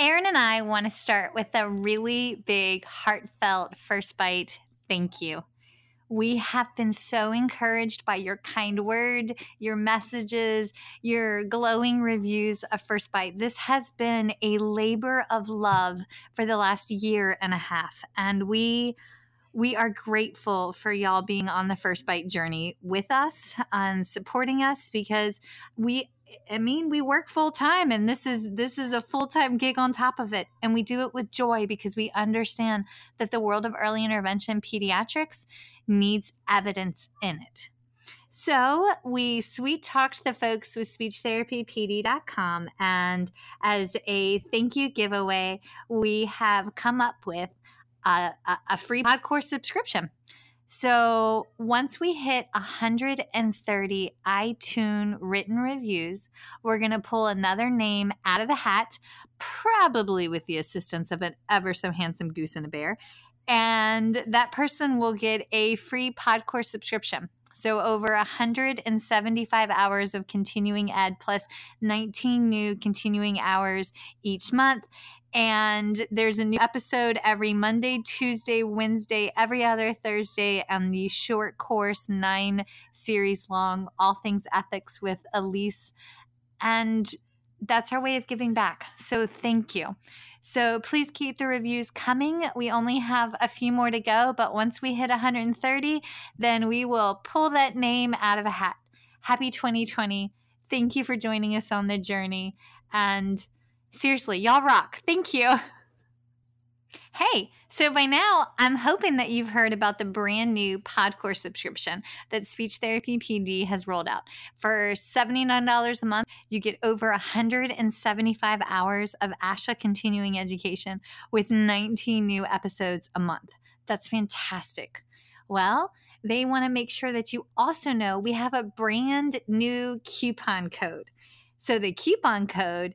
Erin and I want to start with a really big, heartfelt first bite thank you. We have been so encouraged by your kind word, your messages, your glowing reviews of First Bite. This has been a labor of love for the last year and a half. And we we are grateful for y'all being on the First Bite journey with us and supporting us because we I mean, we work full time and this is this is a full-time gig on top of it and we do it with joy because we understand that the world of early intervention pediatrics needs evidence in it. So we sweet talked the folks with speechtherapypd.com and as a thank you giveaway, we have come up with a, a, a free pod course subscription. So once we hit 130 iTunes written reviews, we're going to pull another name out of the hat, probably with the assistance of an ever so handsome goose and a bear. And that person will get a free Podcore subscription. So, over 175 hours of continuing ed plus 19 new continuing hours each month. And there's a new episode every Monday, Tuesday, Wednesday, every other Thursday, and the short course, nine series long, All Things Ethics with Elise. And that's our way of giving back. So thank you. So please keep the reviews coming. We only have a few more to go, but once we hit 130, then we will pull that name out of a hat. Happy 2020. Thank you for joining us on the journey. And Seriously, y'all rock. Thank you. Hey, so by now, I'm hoping that you've heard about the brand new Podcore subscription that Speech Therapy PD has rolled out. For $79 a month, you get over 175 hours of ASHA continuing education with 19 new episodes a month. That's fantastic. Well, they want to make sure that you also know we have a brand new coupon code. So the coupon code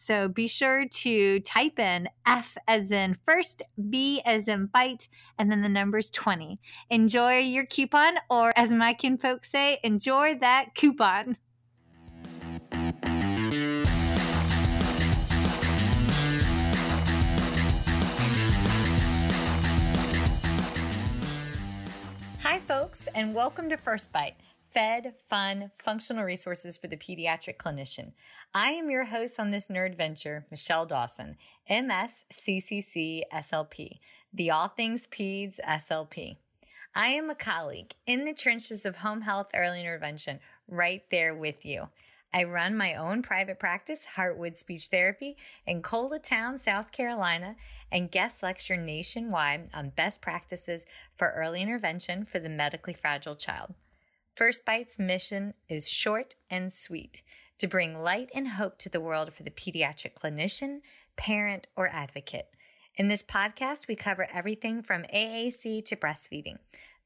So be sure to type in F as in first, B as in bite, and then the number's 20. Enjoy your coupon, or as my kin folks say, enjoy that coupon. Hi, folks, and welcome to First Bite fed, fun, functional resources for the pediatric clinician. I am your host on this nerd venture, Michelle Dawson, MS CCC SLP, the All Things Peds SLP. I am a colleague in the trenches of home health early intervention, right there with you. I run my own private practice, Heartwood Speech Therapy, in Coletown, South Carolina, and guest lecture nationwide on best practices for early intervention for the medically fragile child. First Bite's mission is short and sweet to bring light and hope to the world for the pediatric clinician, parent, or advocate. In this podcast, we cover everything from AAC to breastfeeding,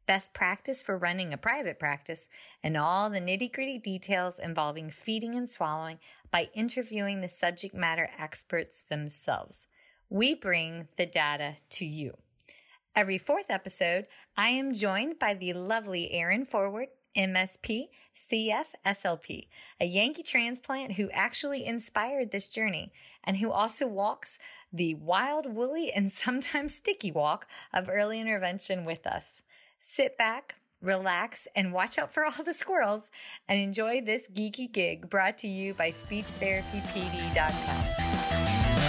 best practice for running a private practice, and all the nitty gritty details involving feeding and swallowing by interviewing the subject matter experts themselves. We bring the data to you. Every fourth episode, I am joined by the lovely Erin Forward MSP CF SLP, a Yankee transplant who actually inspired this journey and who also walks the wild, woolly, and sometimes sticky walk of early intervention with us. Sit back, relax, and watch out for all the squirrels and enjoy this geeky gig brought to you by SpeechTherapyPD.com.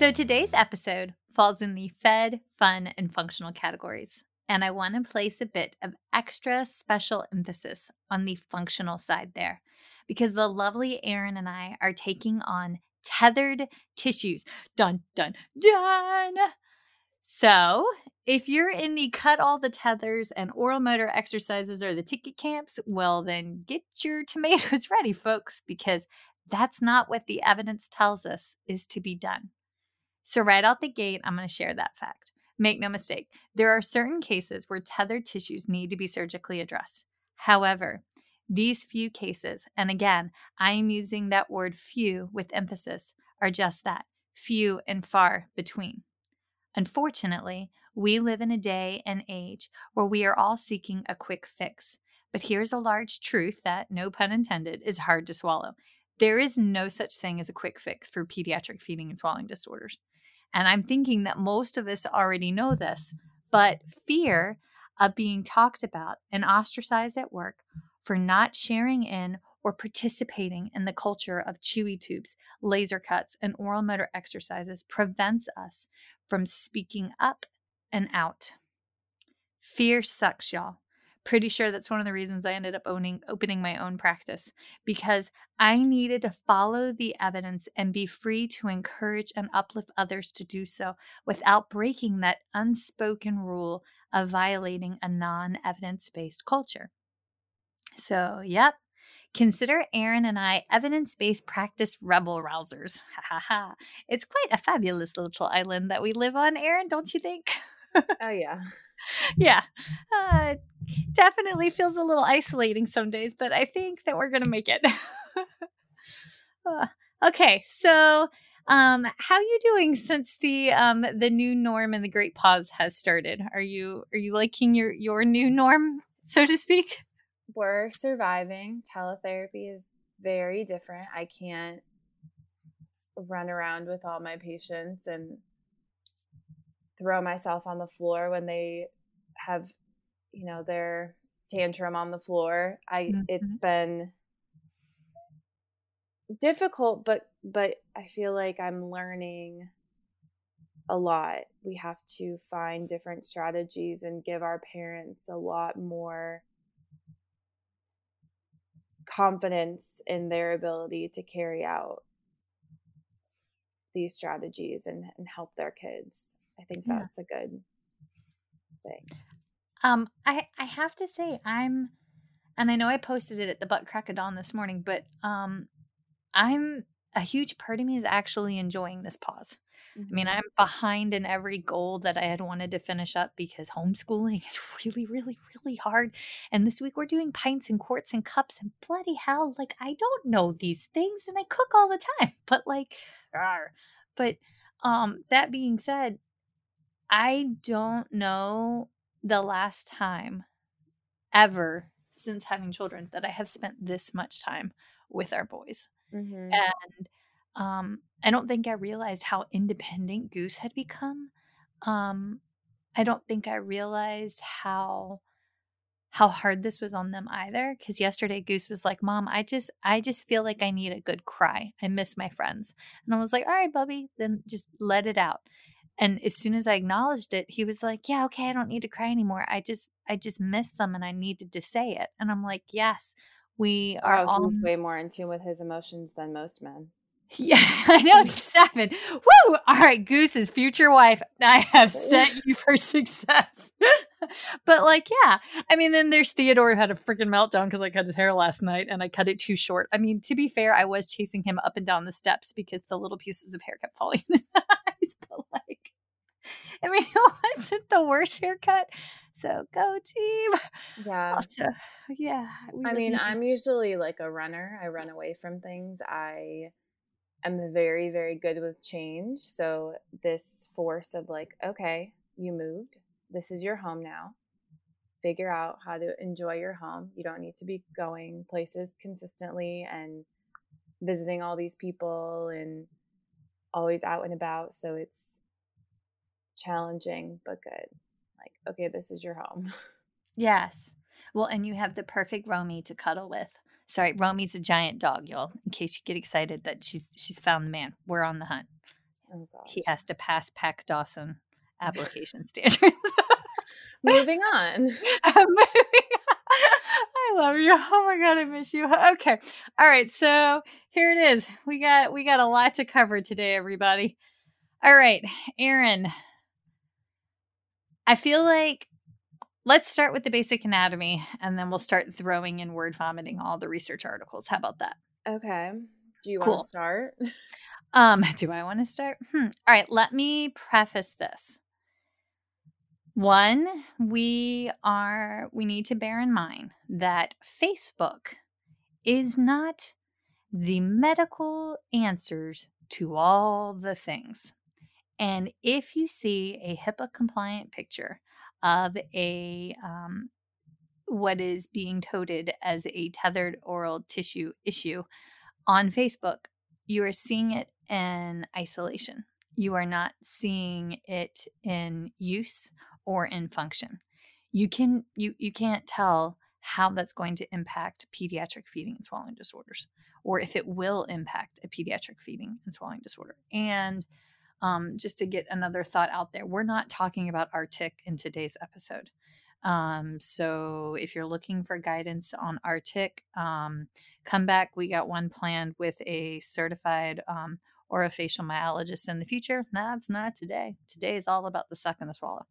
So today's episode falls in the fed, fun, and functional categories. And I want to place a bit of extra special emphasis on the functional side there because the lovely Erin and I are taking on tethered tissues. Dun, dun, dun. So, if you're in the cut all the tethers and oral motor exercises or the ticket camps, well, then get your tomatoes ready, folks, because that's not what the evidence tells us is to be done. So, right out the gate, I'm going to share that fact. Make no mistake, there are certain cases where tethered tissues need to be surgically addressed. However, these few cases, and again, I am using that word few with emphasis, are just that few and far between. Unfortunately, we live in a day and age where we are all seeking a quick fix. But here's a large truth that, no pun intended, is hard to swallow. There is no such thing as a quick fix for pediatric feeding and swallowing disorders. And I'm thinking that most of us already know this, but fear of being talked about and ostracized at work for not sharing in or participating in the culture of chewy tubes, laser cuts, and oral motor exercises prevents us from speaking up and out. Fear sucks, y'all. Pretty sure that's one of the reasons I ended up owning opening my own practice because I needed to follow the evidence and be free to encourage and uplift others to do so without breaking that unspoken rule of violating a non-evidence-based culture. So, yep, Consider Erin and I evidence based practice rebel rousers. Ha ha ha. It's quite a fabulous little island that we live on, Erin, don't you think? oh, yeah. yeah. Uh, definitely feels a little isolating some days, but I think that we're going to make it. okay, so um, how are you doing since the um, the new norm and the great pause has started? Are you are you liking your your new norm, so to speak? We're surviving. Teletherapy is very different. I can't run around with all my patients and throw myself on the floor when they have you know their tantrum on the floor i mm-hmm. it's been difficult but but i feel like i'm learning a lot we have to find different strategies and give our parents a lot more confidence in their ability to carry out these strategies and, and help their kids i think yeah. that's a good thing um, I I have to say I'm, and I know I posted it at the butt crack of dawn this morning, but um, I'm a huge part of me is actually enjoying this pause. Mm-hmm. I mean, mm-hmm. I'm behind in every goal that I had wanted to finish up because homeschooling is really, really, really hard. And this week we're doing pints and quarts and cups and bloody hell, like I don't know these things and I cook all the time. But like, rawr. but um, that being said, I don't know the last time ever since having children that I have spent this much time with our boys. Mm-hmm. And um, I don't think I realized how independent Goose had become. Um, I don't think I realized how how hard this was on them either because yesterday goose was like mom i just i just feel like i need a good cry i miss my friends and i was like all right bubby then just let it out and as soon as I acknowledged it, he was like, "Yeah, okay, I don't need to cry anymore. I just I just miss them and I needed to say it." And I'm like, "Yes, we are wow, all way more in tune with his emotions than most men." Yeah, I know. Seven. Woo! All right, Goose's future wife. I have set you for success. but like, yeah. I mean, then there's Theodore who had a freaking meltdown because I cut his hair last night and I cut it too short. I mean, to be fair, I was chasing him up and down the steps because the little pieces of hair kept falling in his eyes. But like, I mean, it wasn't the worst haircut. So go team. Yeah. Also, yeah. I mean, I'm usually like a runner. I run away from things. I am very, very good with change. So this force of like, okay, you moved. This is your home now. Figure out how to enjoy your home. You don't need to be going places consistently and visiting all these people and always out and about. So it's challenging but good. Like, okay, this is your home. Yes. Well, and you have the perfect Romy to cuddle with. Sorry, Romy's a giant dog, y'all. In case you get excited that she's she's found the man. We're on the hunt. Oh, he has to pass Pack Dawson application standards. moving on. I love you. Oh my god, I miss you. Okay. All right, so here it is. We got we got a lot to cover today, everybody. All right, Erin, I feel like let's start with the basic anatomy and then we'll start throwing in word vomiting all the research articles. How about that? Okay. Do you want to start? Um, do I want to start? Hmm. All right, let me preface this. One, we are we need to bear in mind that Facebook is not the medical answers to all the things. And if you see a HIPAA compliant picture of a um, what is being touted as a tethered oral tissue issue on Facebook, you are seeing it in isolation. You are not seeing it in use or in function. You can you you can't tell how that's going to impact pediatric feeding and swallowing disorders, or if it will impact a pediatric feeding and swallowing disorder. And um, just to get another thought out there, we're not talking about artic in today's episode. Um, so if you're looking for guidance on artic, um, come back. We got one planned with a certified um, orofacial myologist in the future. That's not today. Today is all about the suck and the swallow.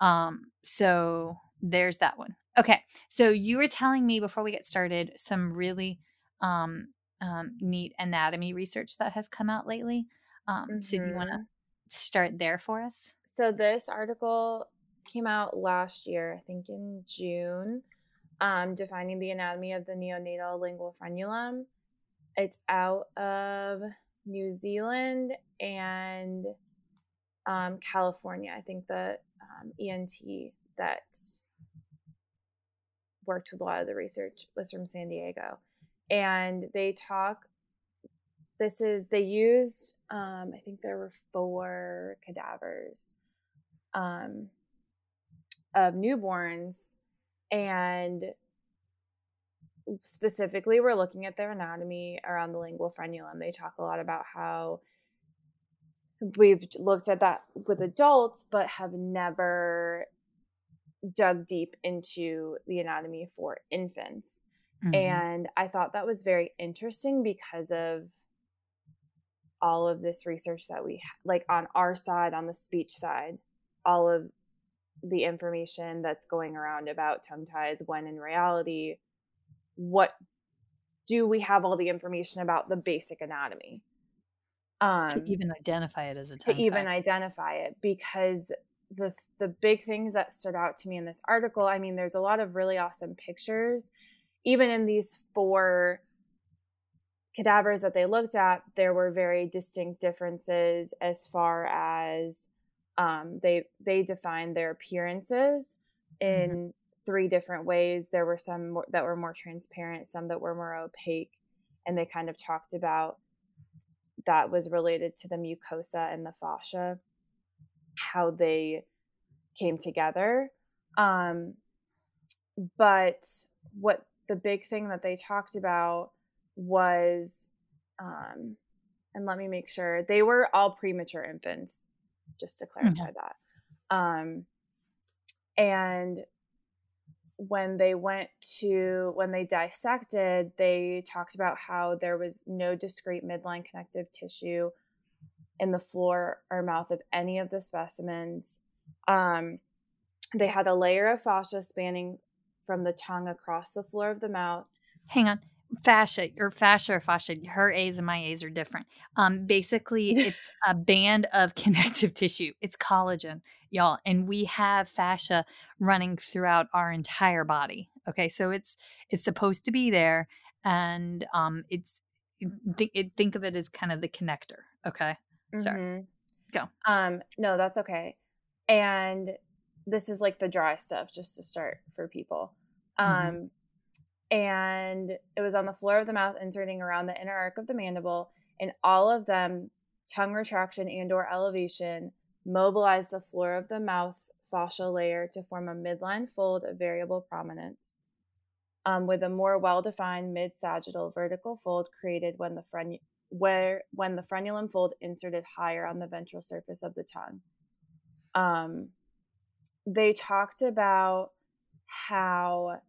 Um, so there's that one. Okay. So you were telling me before we get started some really um, um, neat anatomy research that has come out lately. Um, So do you want to Mhm. start there for us? So this article came out last year, I think in June, um, defining the anatomy of the neonatal lingual frenulum. It's out of New Zealand and um, California. I think the um, ENT that worked with a lot of the research was from San Diego. And they talk, this is, they used, um, I think there were four cadavers um, of newborns. And specifically, we're looking at their anatomy around the lingual frenulum. They talk a lot about how we've looked at that with adults, but have never dug deep into the anatomy for infants. Mhm. And I thought that was very interesting because of all of this research that we like on our side, on the speech side, all of the information that's going around about tongue ties when in reality, what do we have all the information about the basic anatomy? Um, to even identify it as a to tongue even identify it because the the big things that stood out to me in this article i mean there's a lot of really awesome pictures even in these four cadavers that they looked at there were very distinct differences as far as um, they they defined their appearances in three different ways there were some more, that were more transparent some that were more opaque and they kind of talked about that was related to the mucosa and the fascia, how they came together. Um, but what the big thing that they talked about was, um, and let me make sure, they were all premature infants, just to clarify that. Um, and when they went to when they dissected they talked about how there was no discrete midline connective tissue in the floor or mouth of any of the specimens um, they had a layer of fascia spanning from the tongue across the floor of the mouth Hang on. Fascia or fascia or fascia. Her A's and my A's are different. Um, basically, it's a band of connective tissue. It's collagen, y'all, and we have fascia running throughout our entire body. Okay, so it's it's supposed to be there, and um, it's think it, think of it as kind of the connector. Okay, Sorry. Mhm. Go. um no that's okay and this is like the dry stuff just to start for people um Mhm. And it was on the floor of the mouth inserting around the inner arc of the mandible and all of them tongue retraction and or elevation mobilize the floor of the mouth fascial layer to form a midline fold of variable prominence um, with a more well-defined mid-sagittal vertical fold created when the fren- where when the frenulum fold inserted higher on the ventral surface of the tongue. Um, they talked about how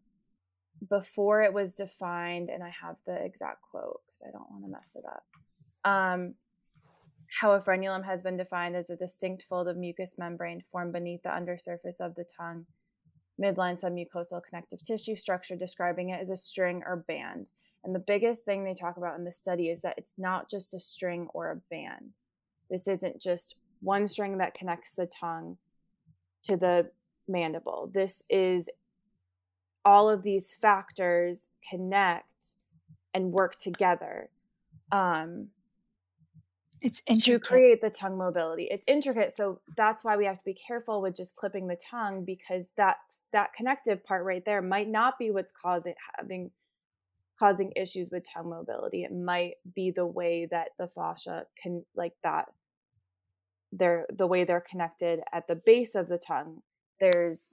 before it was defined, and I have the exact quote because I don't want to mess it up. Um, how a frenulum has been defined as a distinct fold of mucous membrane formed beneath the undersurface of the tongue, midline submucosal connective tissue structure, describing it as a string or band. And the biggest thing they talk about in this study is that it's not just a string or a band. This isn't just one string that connects the tongue to the mandible. This is all of these factors connect and work together. Um, it's intricate. to create the tongue mobility. It's intricate, so that's why we have to be careful with just clipping the tongue because that that connective part right there might not be what's causing having causing issues with tongue mobility. It might be the way that the fascia can like that they're the way they're connected at the base of the tongue. There's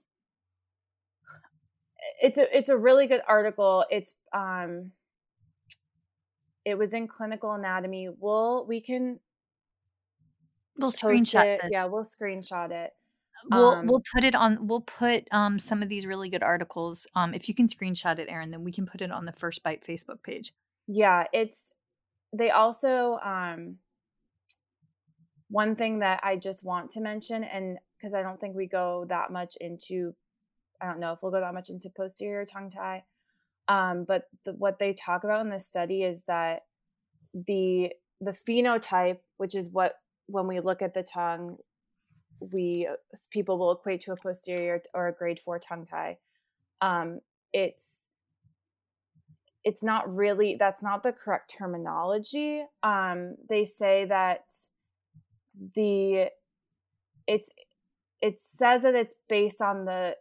it's a it's a really good article. It's um it was in clinical anatomy. We'll we can we'll screenshot it. This. Yeah, we'll screenshot it. We'll um, we'll put it on. We'll put um some of these really good articles. Um, if you can screenshot it, Erin, then we can put it on the First Bite Facebook page. Yeah, it's. They also um. One thing that I just want to mention, and because I don't think we go that much into, I don't know if we'll go that much into posterior tongue tie, um, but the, what they talk about in this study is that the the phenotype, which is what when we look at the tongue, we uh, people will equate to a posterior or a grade four tongue tie. Um, it's it's not really that's not the correct terminology. Um, they say that the it's it says that it's based on the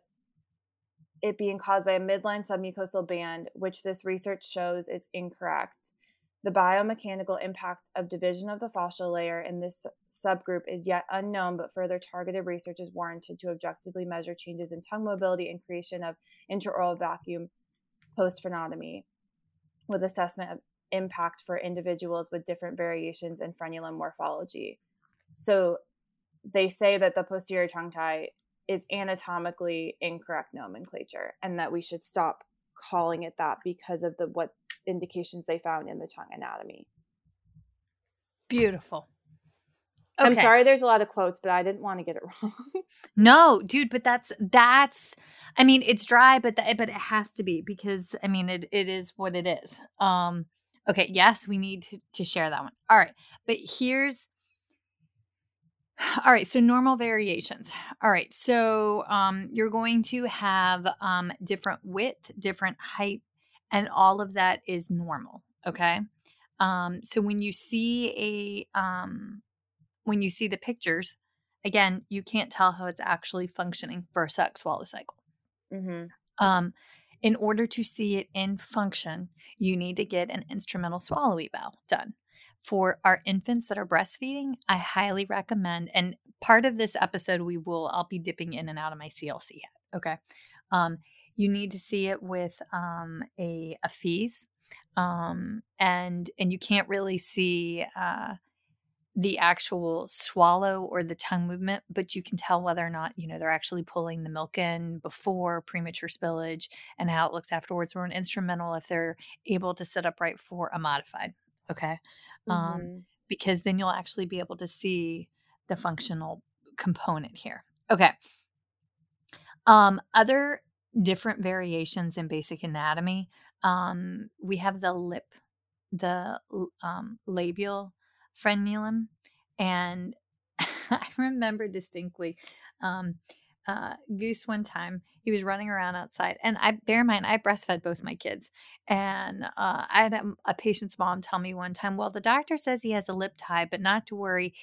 it being caused by a midline submucosal band, which this research shows is incorrect. The biomechanical impact of division of the fascial layer in this subgroup is yet unknown, but further targeted research is warranted to objectively measure changes in tongue mobility and creation of intraoral vacuum post frenotomy with assessment of impact for individuals with different variations in frenulum morphology. So they say that the posterior tongue tie is anatomically incorrect nomenclature and that we should stop calling it that because of the what indications they found in the tongue anatomy. Beautiful. Okay. I'm sorry there's a lot of quotes, but I didn't want to get it wrong. no, dude, but that's that's I mean, it's dry, but that but it has to be because I mean it it is what it is. Um okay, yes, we need to, to share that one. All right. But here's all right, so normal variations. All right, so um, you're going to have um, different width, different height, and all of that is normal. Okay, um, so when you see a um, when you see the pictures, again, you can't tell how it's actually functioning for a suck swallow cycle. Mm-hmm. Um, in order to see it in function, you need to get an instrumental swallow eval done for our infants that are breastfeeding, I highly recommend. And part of this episode, we will, I'll be dipping in and out of my CLC head. Okay. Um, you need to see it with um, a, a FEES. Um, and, and you can't really see, uh, the actual swallow or the tongue movement, but you can tell whether or not, you know, they're actually pulling the milk in before premature spillage and how it looks afterwards, or an instrumental if they're able to sit upright for a modified. Okay um, mm-hmm. because then you'll actually be able to see the functional component here. Okay. Um, other different variations in basic anatomy. Um, we have the lip, the um, labial frenulum, and I remember distinctly um, uh, Goose one time. He was running around outside, and I bear in mind I breastfed both my kids, and uh, I had a, a, patient's mom tell me one time, "Well, the doctor says he has a lip tie, but not to worry,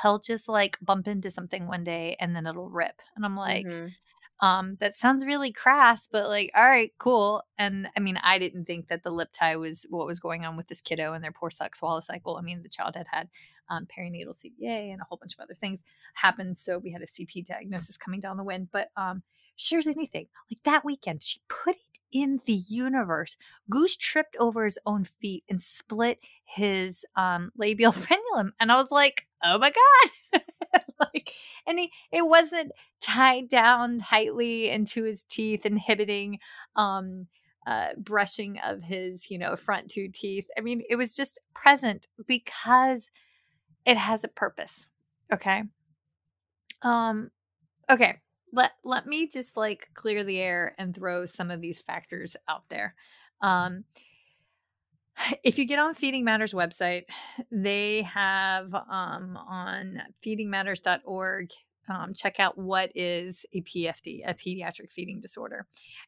he'll just like bump into something one day and then it'll rip." And I'm like. Mm-hmm. Um, that sounds really crass, but like, all right, cool. And I mean, I didn't think that the lip tie was what was going on with this kiddo and their poor suck swallow cycle. I mean, the child had had um, perinatal CVA and a whole bunch of other things happened. So we had a CP diagnosis coming down the wind. But um, shares anything like that weekend, she put it in the universe. Goose tripped over his own feet and split his um, labial frenulum, and I was like, "Oh my god!" like, and he it wasn't tied down tightly into his teeth, inhibiting um, uh, brushing of his, you know, front two teeth. I mean, it was just present because it has a purpose. Okay. Um, okay. Let let me just like clear the air and throw some of these factors out there. Um, if you get on Feeding Matters website, they have um, on feedingmatters.org um, check out what is a PFD, a pediatric feeding disorder.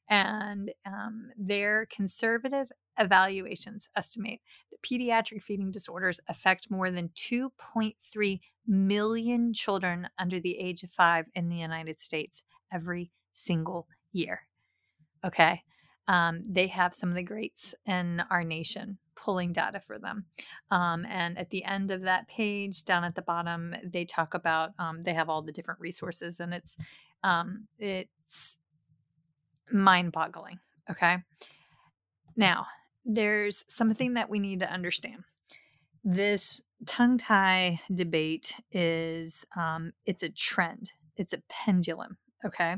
And um, their conservative evaluations estimate that pediatric feeding disorders affect more than 2.3 million children under the age of five in the United States every single year. Okay. Um, they have some of the greats in our nation pulling data for them. Um, and at the end of that page, down at the bottom, they talk about um, they have all the different resources, and it's um, it's mind-boggling. Okay, now there's something that we need to understand. This tongue tie debate is um, it's a trend. It's a pendulum. Okay,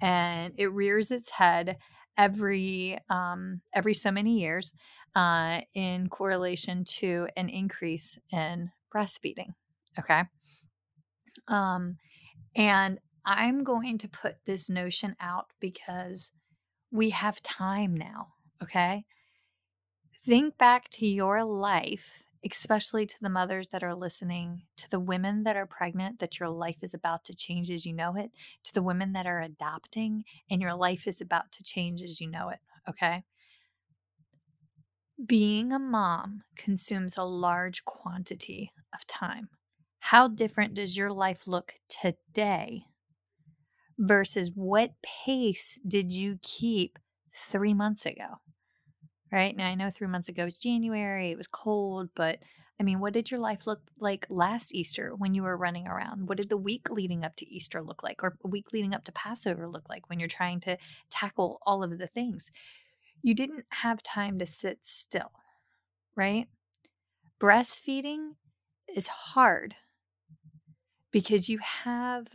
and it rears its head every um, every so many years uh, in correlation to an increase in breastfeeding. Okay. Um, and I'm going to put this notion out because we have time now. Okay. Think back to your life, especially to the mothers that are listening, to the women that are pregnant, that your life is about to change as you know it, to the women that are adopting and your life is about to change as you know it. Okay being a mom consumes a large quantity of time. How different does your life look today versus what pace did you keep three months ago? Right now, I know three months ago was January, it was cold, but I mean, what did your life look like last Easter when you were running around? What did the week leading up to Easter look like, or a week leading up to Passover look like when you're trying to tackle all of the things? you didn't have time to sit still, right? Breastfeeding is hard because you have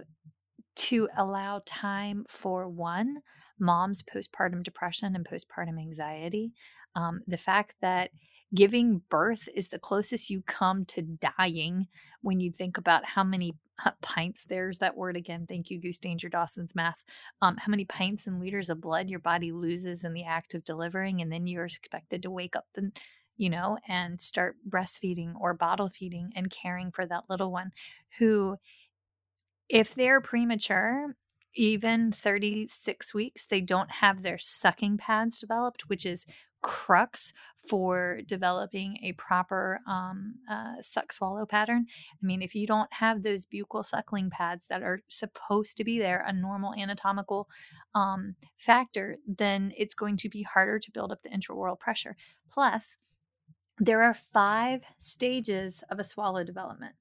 to allow time for one, mom's postpartum depression and postpartum anxiety. Um, the fact that giving birth is the closest you come to dying when you think about how many pints there's that word again thank you goose danger dawson's math um, how many pints and liters of blood your body loses in the act of delivering and then you're expected to wake up the you know and start breastfeeding or bottle feeding and caring for that little one who if they're premature even 36 weeks they don't have their sucking pads developed which is crux for developing a proper um, uh, suck swallow pattern. I mean, if you don't have those buccal suckling pads that are supposed to be there, a normal anatomical um, factor, then it's going to be harder to build up the intraoral pressure. Plus, there are five stages of a swallow development.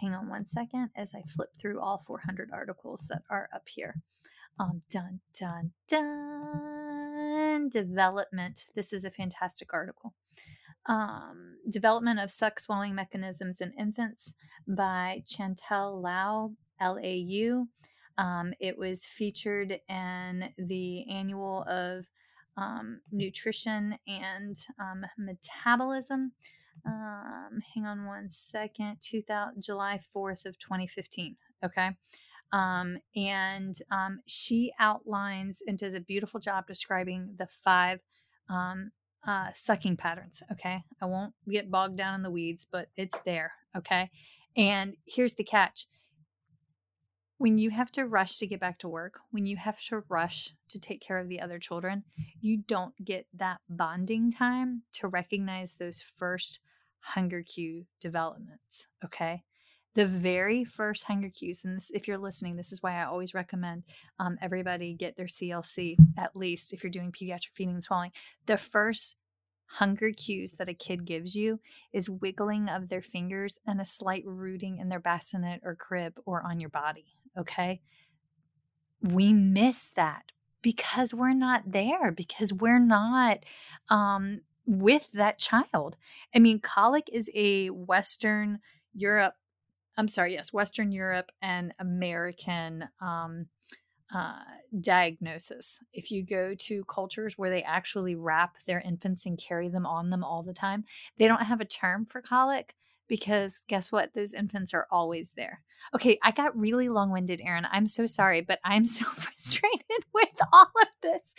Hang on one second as I flip through all 400 articles that are up here. Um, dun, dun, dun. Development. This is a fantastic article. Um, development of suck swallowing mechanisms in infants by Chantal Lau, L A U. Um, it was featured in the annual of um, nutrition and um, metabolism. Um, hang on one second. 2000, July 4th of 2015. Okay. Um, and um, she outlines and does a beautiful job describing the five um, uh, sucking patterns. Okay. I won't get bogged down in the weeds, but it's there. Okay. And here's the catch when you have to rush to get back to work, when you have to rush to take care of the other children, you don't get that bonding time to recognize those first hunger cue developments. Okay the very first hunger cues and this if you're listening this is why i always recommend um, everybody get their clc at least if you're doing pediatric feeding and swallowing the first hunger cues that a kid gives you is wiggling of their fingers and a slight rooting in their bassinet or crib or on your body okay we miss that because we're not there because we're not um, with that child i mean colic is a western europe I'm sorry, yes, Western Europe and American um, uh, diagnosis. If you go to cultures where they actually wrap their infants and carry them on them all the time, they don't have a term for colic. because guess what? Those infants are always there. Okay, I got really long winded, Erin. I'm so sorry, but I'm so frustrated with all of this.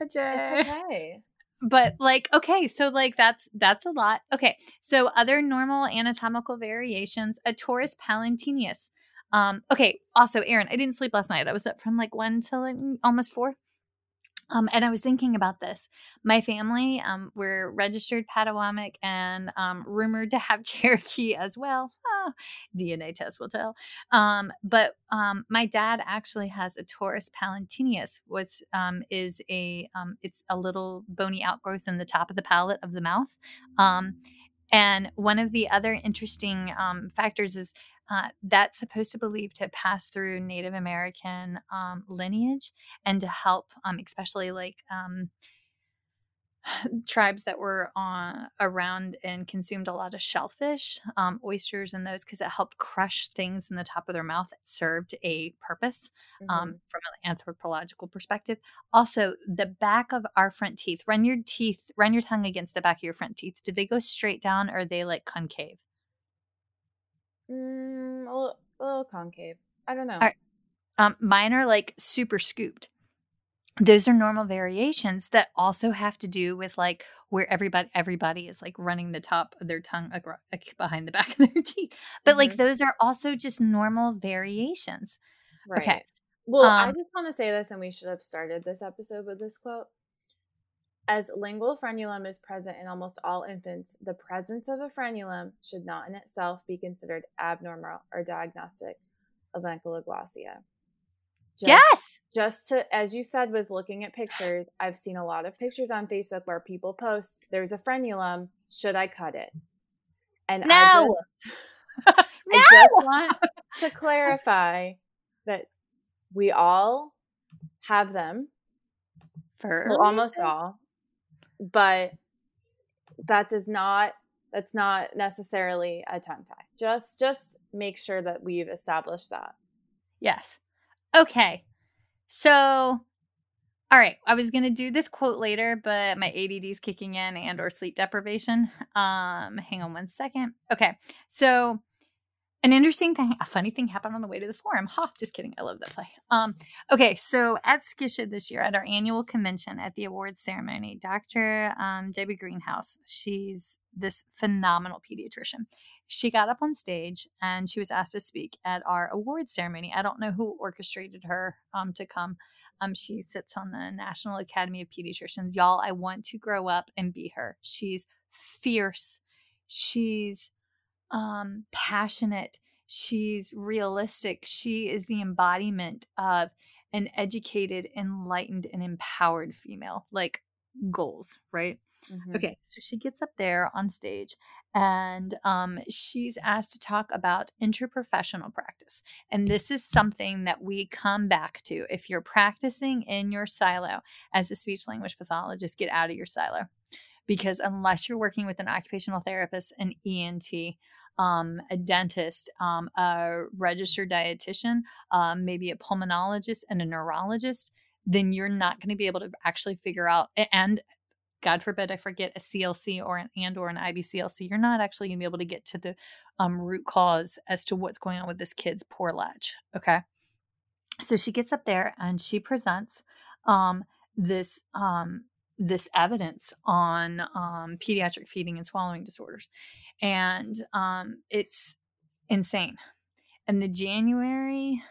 It's okay. But like, okay, so like that's that's a lot. Okay, so other normal anatomical variations: a torus palatinus. Um, okay, also, Erin, I didn't sleep last night. I was up from like one to like almost four. Um, and I was thinking about this. My family, um, we're registered Potawatomi and um, rumored to have Cherokee as well. Oh, DNA test will tell. Um, but um, my dad actually has a Torus palatinus, which um, is a it's a little bony outgrowth in the top of the palate of the mouth. and one of the other interesting factors is uh, that's supposed to believe to pass through Native American um, lineage and to help, um, especially like um, tribes that were on, around and consumed a lot of shellfish, um, oysters, and those because it helped crush things in the top of their mouth that served a purpose um, mm-hmm. from an anthropological perspective. Also, the back of our front teeth. Run your teeth, run your tongue against the back of your front teeth. Did they go straight down or are they like concave? Mm, a, little, a little concave. I don't know. Um, mine are like super scooped. Those are normal variations that also have to do with like where everybody everybody is like running the top of their tongue behind the back of their teeth. But mm-hmm. like those are also just normal variations. Right. Okay. Well, um, I just want to say this, and we should have started this episode with this quote. As lingual frenulum is present in almost all infants, the presence of a frenulum should not in itself be considered abnormal or diagnostic of ankyloglossia. Just, yes. Just to, as you said, with looking at pictures, I've seen a lot of pictures on Facebook where people post, "There's a frenulum. Should I cut it?" And no, I just, no! I just want to clarify that we all have them. For well, almost all but that does not that's not necessarily a tongue tie. Just just make sure that we've established that. Yes. Okay. So all right, I was going to do this quote later, but my ADD is kicking in and or sleep deprivation. Um hang on one second. Okay. So an interesting thing, a funny thing happened on the way to the forum. Ha, huh, just kidding. I love that play. Um, okay, so at SCSHA this year, at our annual convention at the awards ceremony, Dr. Um, Debbie Greenhouse, she's this phenomenal pediatrician. She got up on stage and she was asked to speak at our awards ceremony. I don't know who orchestrated her um, to come. Um, she sits on the National Academy of Pediatricians. Y'all, I want to grow up and be her. She's fierce. She's um, passionate. She's realistic. She is the embodiment of an educated, enlightened, and empowered female, like goals, right? Mm-hmm. Okay, so she gets up there on stage and um, she's asked to talk about interprofessional practice. And this is something that we come back to. If you're practicing in your silo as a speech language pathologist, get out of your silo. Because unless you're working with an occupational therapist, an ENT, um, a dentist, um, a registered dietitian, um, maybe a pulmonologist, and a neurologist, then you're not going to be able to actually figure out and God forbid I forget a CLC or an and or an IBCLC, you're not actually going to be able to get to the um, root cause as to what's going on with this kid's poor latch. Okay, so she gets up there and she presents um, this um, this evidence on um, pediatric feeding and swallowing disorders, and um, it's insane. And the January,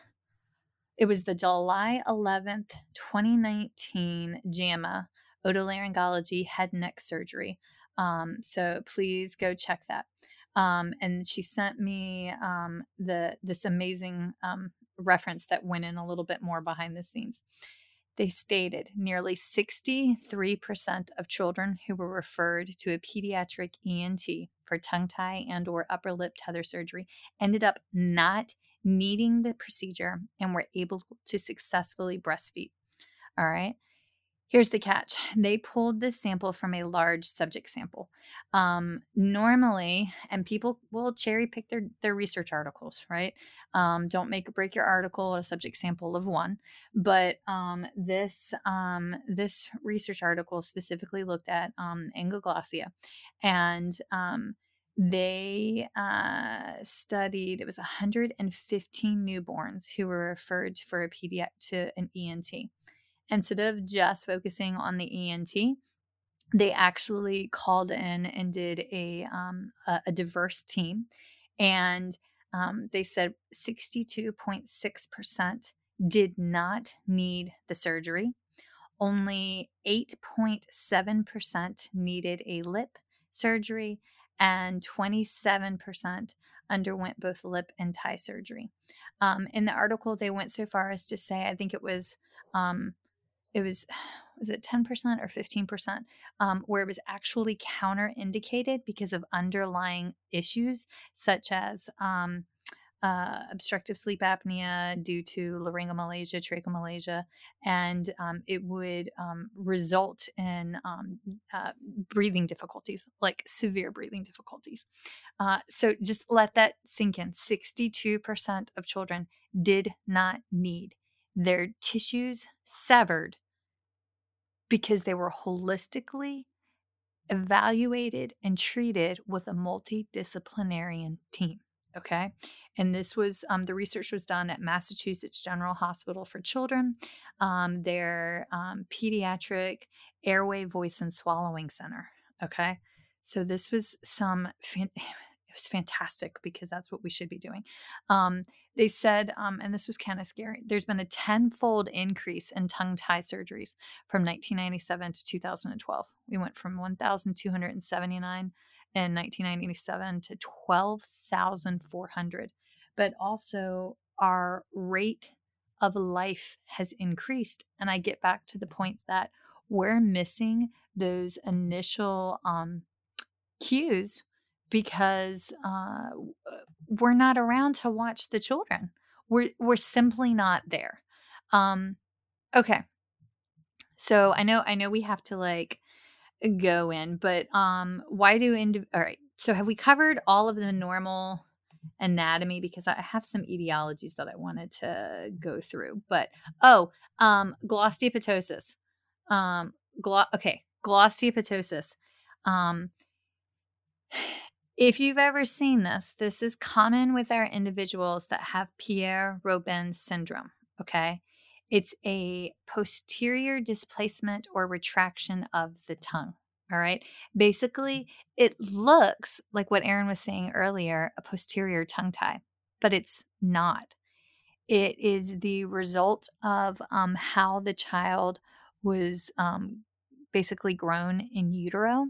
it was the July 11th, 2019 JAMA otolaryngology head neck surgery. Um, so please go check that. Um, and she sent me um, the this amazing um, reference that went in a little bit more behind the scenes. They stated nearly 63% of children who were referred to a pediatric ENT for tongue tie and or upper lip tether surgery ended up not needing the procedure and were able to successfully breastfeed. All right. Here's the catch they pulled this sample from a large subject sample. Um, normally, and people will cherry pick their, their research articles, right? Um, don't make break your article a subject sample of one. But um, this, um, this research article specifically looked at um, ankyloglossia. And um, they uh, studied it was 115 newborns who were referred for a pediatric to an ENT. Instead of just focusing on the ENT, they actually called in and did a um, a, a, diverse team, and um, they said 62.6% did not need the surgery. Only 8.7% needed a lip surgery, and 27% underwent both lip and tie surgery. Um, in the article, they went so far as to say, I think it was, um, it was, was it 10% or 15%, um, where it was actually counter indicated because of underlying issues such as um, uh, obstructive sleep apnea due to laryngomalacia, tracheomalacia, and um, it would um, result in um, uh, breathing difficulties, like severe breathing difficulties. Uh, so just let that sink in. 62% of children did not need their tissues severed because they were holistically evaluated and treated with a multidisciplinarian team. Okay. And this was um, the research was done at Massachusetts General Hospital for Children, um, their um, pediatric airway, voice, and swallowing center. Okay. So this was some was fantastic because that's what we should be doing. Um, they said, um, and this was kind of scary, there's been a tenfold increase in tongue tie surgeries from 1997 to 2012. We went from 1,279 in 1997 to 12,400. But also, our rate of life has increased. And I get back to the point that we're missing those initial um, cues because uh, we're not around to watch the children. We're we're simply not there. Um, okay, so I know I know we have to like go in, but um, why do indi- all right? So have we covered all of the normal anatomy because I have some etiologies that I wanted to go through. But oh, um. Um, glo- okay, glossoptosis. Um, if you've ever seen this, this is common with our individuals that have Pierre Robin syndrome. Okay. It's a posterior displacement or retraction of the tongue. All right. Basically, it looks like what Erin was saying earlier a posterior tongue tie, but it's not. It is the result of um, how the child was um, basically grown in utero.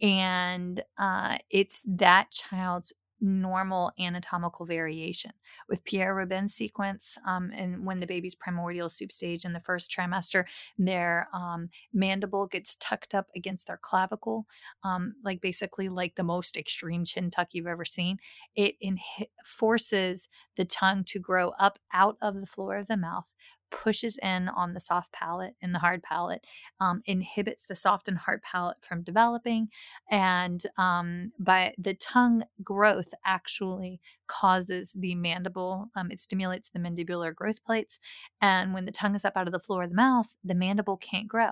And uh, it's that child's normal anatomical variation. With Pierre Robin sequence, um, and when the baby's primordial soup stage in the first trimester, their um, mandible gets tucked up against their clavicle, um, like basically like the most extreme chin tuck you've ever seen. It inhi- forces the tongue to grow up out of the floor of the mouth pushes in on the soft palate and the hard palate, um, inhibits the soft and hard palate from developing, and um, by the tongue growth actually causes the mandible. Um, it stimulates the mandibular growth plates, and when the tongue is up out of the floor of the mouth, the mandible can't grow.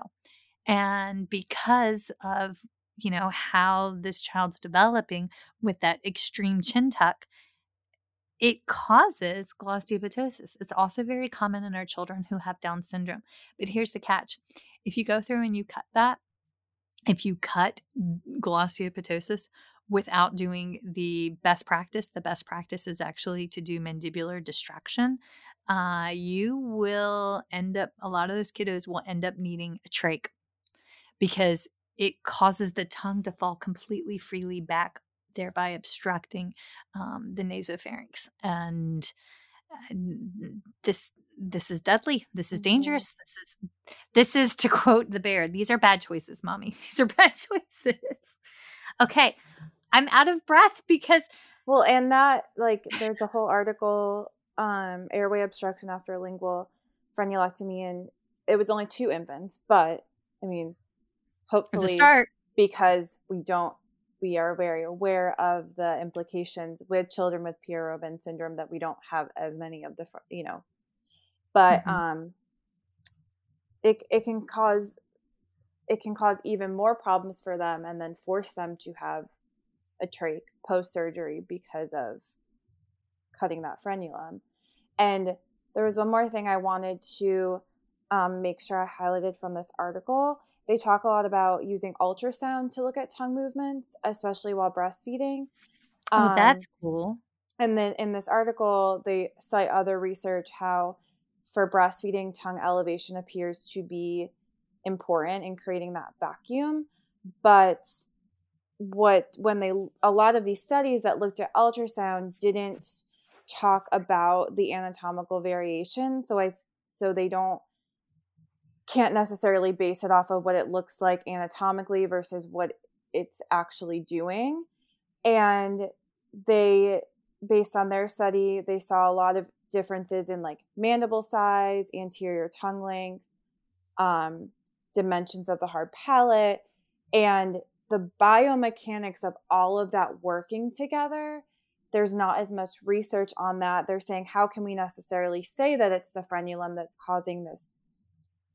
And because of you know how this child's developing with that extreme chin tuck it causes glossoptosis. It's also very common in our children who have Down syndrome. But here's the catch if you go through and you cut that, if you cut glossoptosis without doing the best practice, the best practice is actually to do mandibular distraction. Uh, you will end up, a lot of those kiddos will end up needing a trach because it causes the tongue to fall completely freely back thereby obstructing um, the nasopharynx. And this this is deadly. This is mm-hmm. dangerous. This is this is to quote the bear. These are bad choices, mommy. These are bad choices. okay, I'm out of breath because well, and that like there's a whole article um airway obstruction after lingual frenulectomy and it was only two infants, but I mean, hopefully start because we don't we are very aware of the implications with children with Pierre Robin syndrome that we don't have as many of the you know but mm-hmm. um it it can cause it can cause even more problems for them and then force them to have a trach post surgery because of cutting that frenulum. And there was one more thing I wanted to um, make sure I highlighted from this article. They talk a lot about using ultrasound to look at tongue movements, especially while breastfeeding. Um, oh, that's cool. And then in this article, they cite other research how for breastfeeding, tongue elevation appears to be important in creating that vacuum. But what when they a lot of these studies that looked at ultrasound didn't talk about the anatomical variation so i so they don't can't necessarily base it off of what it looks like anatomically versus what it's actually doing. And they based on their study they saw a lot of differences in like mandible size anterior tongue length um, dimensions of the hard palate. And the biomechanics of all of that working together there's not as much research on that. They're saying how can we necessarily say that it's the frenulum that's causing this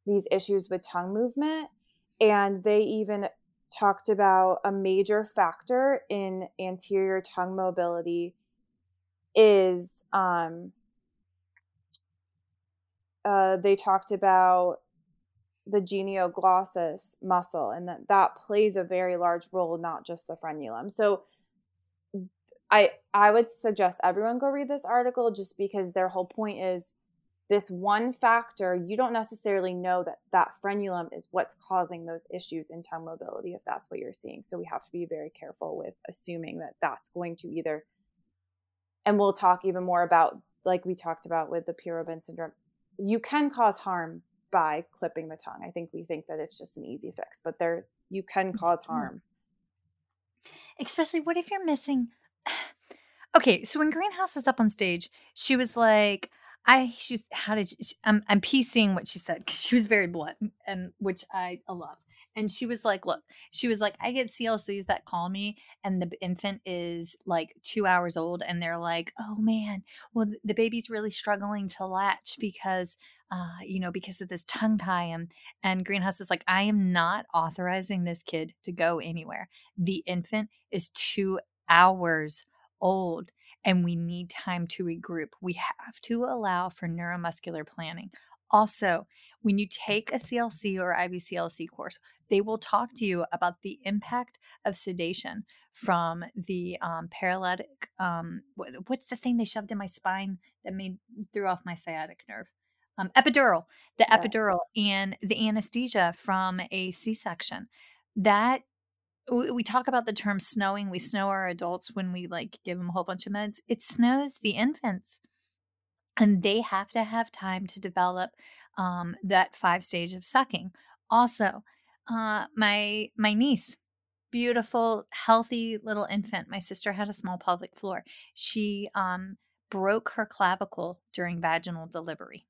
these issues with tongue movement and they even talked about a major factor in anterior tongue mobility is um, uh, they talked about the genioglossus muscle and that that plays a very large role not just the frenulum. So i i would suggest everyone go read this article just because their whole point is this one factor you don't necessarily know that that frenulum is what's causing those issues in tongue mobility if that's what you're seeing so we have to be very careful with assuming that that's going to either and we'll talk even more about like we talked about with the Pierre-Robin syndrome you can cause harm by clipping the tongue. I think we think that it's just an easy fix, but there you can cause harm. Especially what if you're missing Okay, so when Greenhouse was up on stage, she was like I she's how did she, I'm I'm piecing what she said cuz she was very blunt and which I love. And she was like, Look, she was like, I get CLCs that call me, and the infant is like two hours old, and they're like, Oh man, well, the baby's really struggling to latch because, uh, you know, because of this tongue tie. And, and Greenhouse is like, I am not authorizing this kid to go anywhere. The infant is two hours old and we need time to regroup. We have to allow for neuromuscular planning. Also, when you take a CLC or IBCLC course, they will talk to you about the impact of sedation from the um, paralytic. Um, what's the thing they shoved in my spine that made threw off my sciatic nerve? Um, epidural, the yes. epidural, and the anesthesia from a C-section. That we talk about the term snowing. We snow our adults when we like give them a whole bunch of meds. It snows the infants and they have to have time to develop um, that five stage of sucking. Also, uh, my my niece, beautiful, healthy little infant. My sister had a small pelvic floor. She um, broke her clavicle during vaginal delivery.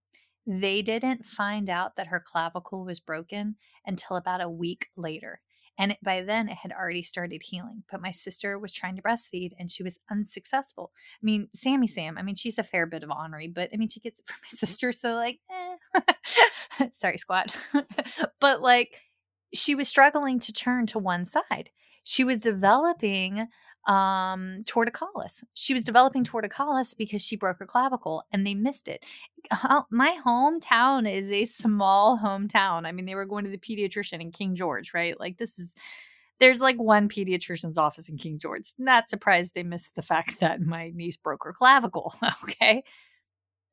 They didn't find out that her clavicle was broken until about a week later. And it, by then, it had already started healing. But my sister was trying to breastfeed and she was unsuccessful. I mean, Sammy Sam, I mean, she's a fair bit of ornery, but I mean, she gets it from my sister. So, like, eh. sorry, squad. but like, she was struggling to turn to one side. She was developing um, torticollis. She was developing torticollis because she broke her clavicle and they missed it. My hometown is a small hometown. I mean, they were going to the pediatrician in King George, right? Like, this is, there's like one pediatrician's office in King George. Not surprised they missed the fact that my niece broke her clavicle. Okay.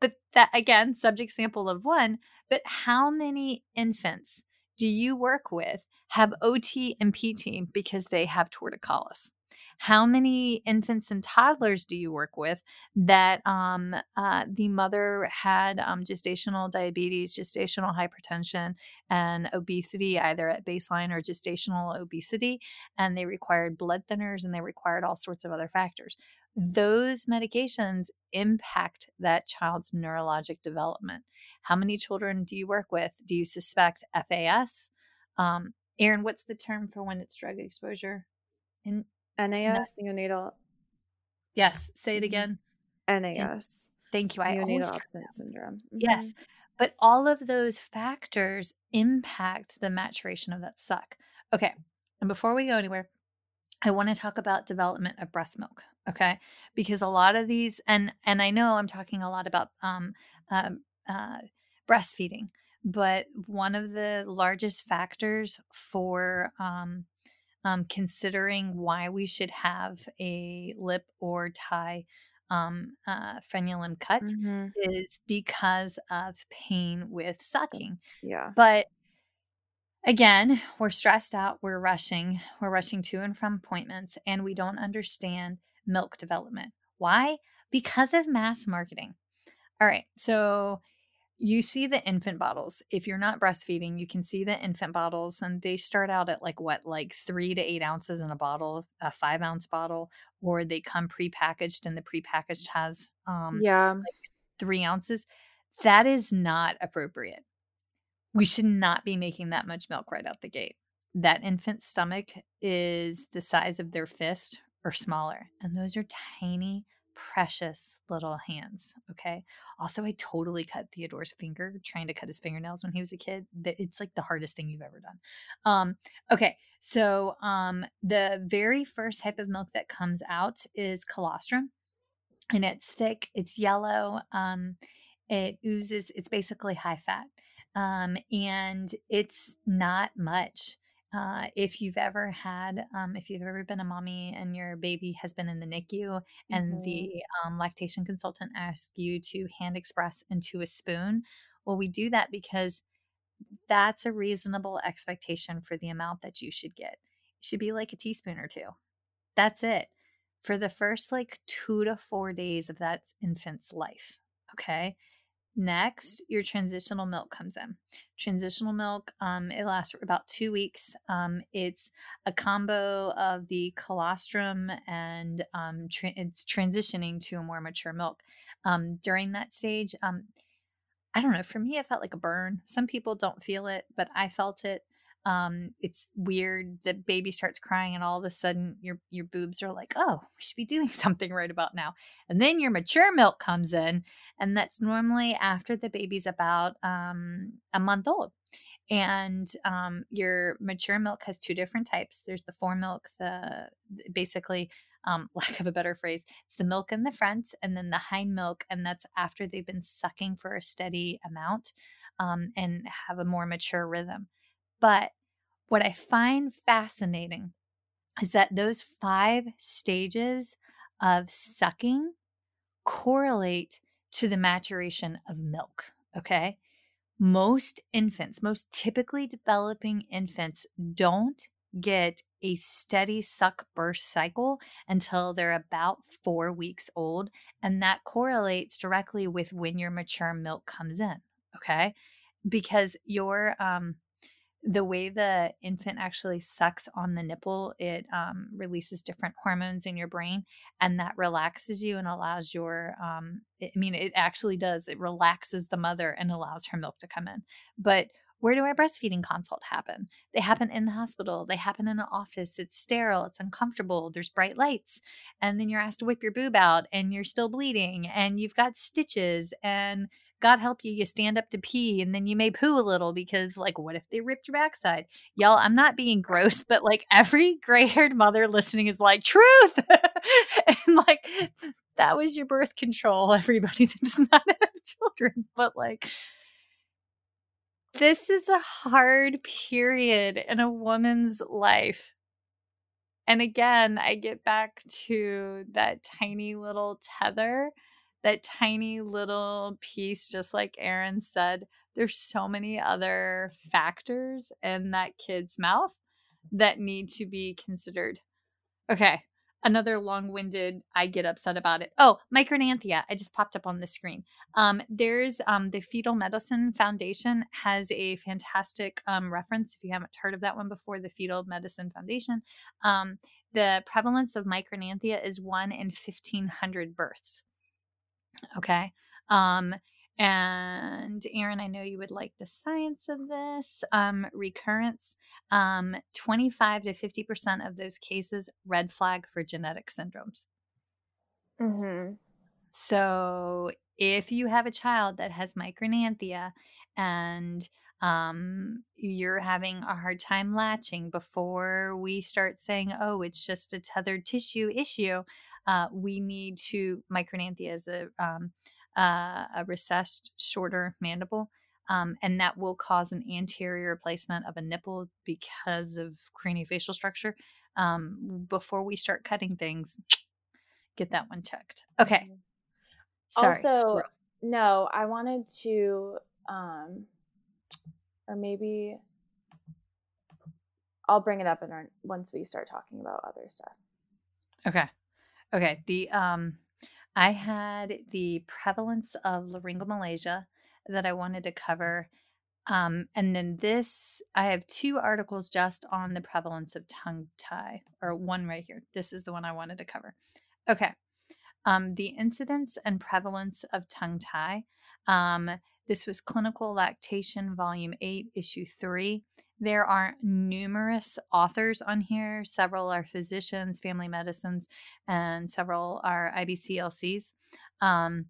But that, again, subject sample of one. But how many infants do you work with have OT and PT because they have torticollis? How many infants and toddlers do you work with that um, uh, the mother had um, gestational diabetes, gestational hypertension, and obesity, either at baseline or gestational obesity, and they required blood thinners and they required all sorts of other factors? Those medications impact that child's neurologic development. How many children do you work with? Do you suspect FAS? Um, Erin, what's the term for when it's drug exposure? In NAS, no. neonatal. Yes, say it mm-hmm. again. NAS. Thank you. I neonatal abstinence syndrome. Mm-hmm. Yes, but all of those factors impact the maturation of that suck. Okay, and before we go anywhere, I want to talk about development of breast milk, okay? Because a lot of these, and and I know I'm talking a lot about um, uh, uh, breastfeeding, but one of the largest factors for um, um, considering why we should have a lip or tie um, uh, frenulum cut Mhm. is because of pain with sucking. Yeah. But again, we're stressed out, we're rushing, we're rushing to and from appointments, and we don't understand milk development. Why? Because of mass marketing. All right, so you see the infant bottles. If you're not breastfeeding, you can see the infant bottles, and they start out at like what, like three to eight ounces in a bottle, a five ounce bottle, or they come prepackaged, and the prepackaged has um, Yeah. like three ounces. That is not appropriate. We should not be making that much milk right out the gate. That infant's stomach is the size of their fist or smaller, and those are tiny, precious little hands. Okay. Also, I totally cut Theodore's finger trying to cut his fingernails when he was a kid. It's like the hardest thing you've ever done. Um, okay. So, um, the very first type of milk that comes out is colostrum and it's thick, it's yellow, um, it oozes, it's basically high fat. Um, and it's not much. Uh, if you've ever had, um, if you've ever been a mommy and your baby has been in the NICU and Mhm. the um, lactation consultant asks you to hand express into a spoon, well, we do that because that's a reasonable expectation for the amount that you should get. It should be like a teaspoon or two. That's it for the first like two to four days of that infant's life. Okay. Next, your transitional milk comes in. Transitional milk, um, it lasts for about two weeks. Um, it's a combo of the colostrum and um, tra- it's transitioning to a more mature milk. Um, during that stage, um, I don't know. For me, it felt like a burn. Some people don't feel it, but I felt it. Um, it's weird. The baby starts crying, and all of a sudden, your your boobs are like, "Oh, we should be doing something right about now." And then your mature milk comes in, and that's normally after the baby's about um, a month old. And um, your mature milk has two different types. There's the fore milk, the basically um, lack of a better phrase, it's the milk in the front and then the hind milk. And that's after they've been sucking for a steady amount um, and have a more mature rhythm. But what I find fascinating is that those five stages of sucking correlate to the maturation of milk. Okay. Most infants, most typically developing infants, don't get a steady suck burst cycle until they're about four weeks old. And that correlates directly with when your mature milk comes in. Okay. Because your, um, the way the infant actually sucks on the nipple, it um, releases different hormones in your brain, and that relaxes you and allows your. Um, I mean, it actually does. It relaxes the mother and allows her milk to come in. But where do our breastfeeding consult happen? They happen in the hospital. They happen in an office. It's sterile. It's uncomfortable. There's bright lights, and then you're asked to whip your boob out, and you're still bleeding, and you've got stitches, and God help you, you stand up to pee and then you may poo a little because, like, what if they ripped your backside? Y'all, I'm not being gross, but like every gray haired mother listening is like, truth. and like, that was your birth control, everybody that does not have children. But like, this is a hard period in a woman's life. And again, I get back to that tiny little tether that tiny little piece, just like Erin said, there's so many other factors in that kid's mouth that need to be considered. Okay, another long-winded. I get upset about it. Oh, micrognathia. I just popped up on the screen. Um, there's um, the Fetal Medicine Foundation has a fantastic um, reference. If you haven't heard of that one before, the Fetal Medicine Foundation. Um, the prevalence of micrognathia is one in 1,500 births. Okay. Um, and Erin, I know you would like the science of this. Um, recurrence, um, 25 to 50% of those cases, red flag for genetic syndromes. Mm-hmm. So if you have a child that has micrognathia and um, you're having a hard time latching before we start saying, oh, it's just a tethered tissue issue. Uh, we need to, micrognathia is a, um, uh, a recessed, shorter mandible. Um, and that will cause an anterior replacement of a nipple because of craniofacial structure. Um, before we start cutting things, get that one checked. Okay. Mm-hmm. Sorry, also, squirrel. no, I wanted to, um, or maybe I'll bring it up in our once we start talking about other stuff. Okay. Okay. The um I had the prevalence of laryngomalacia that I wanted to cover. Um, and then this, I have two articles just on the prevalence of tongue tie, or one right here. This is the one I wanted to cover. Okay. Um, the incidence and prevalence of tongue tie. Um, this was Clinical Lactation, Volume 8, Issue 3. There are numerous authors on here. Several are physicians, family medicines, and several are IBCLCs. Um,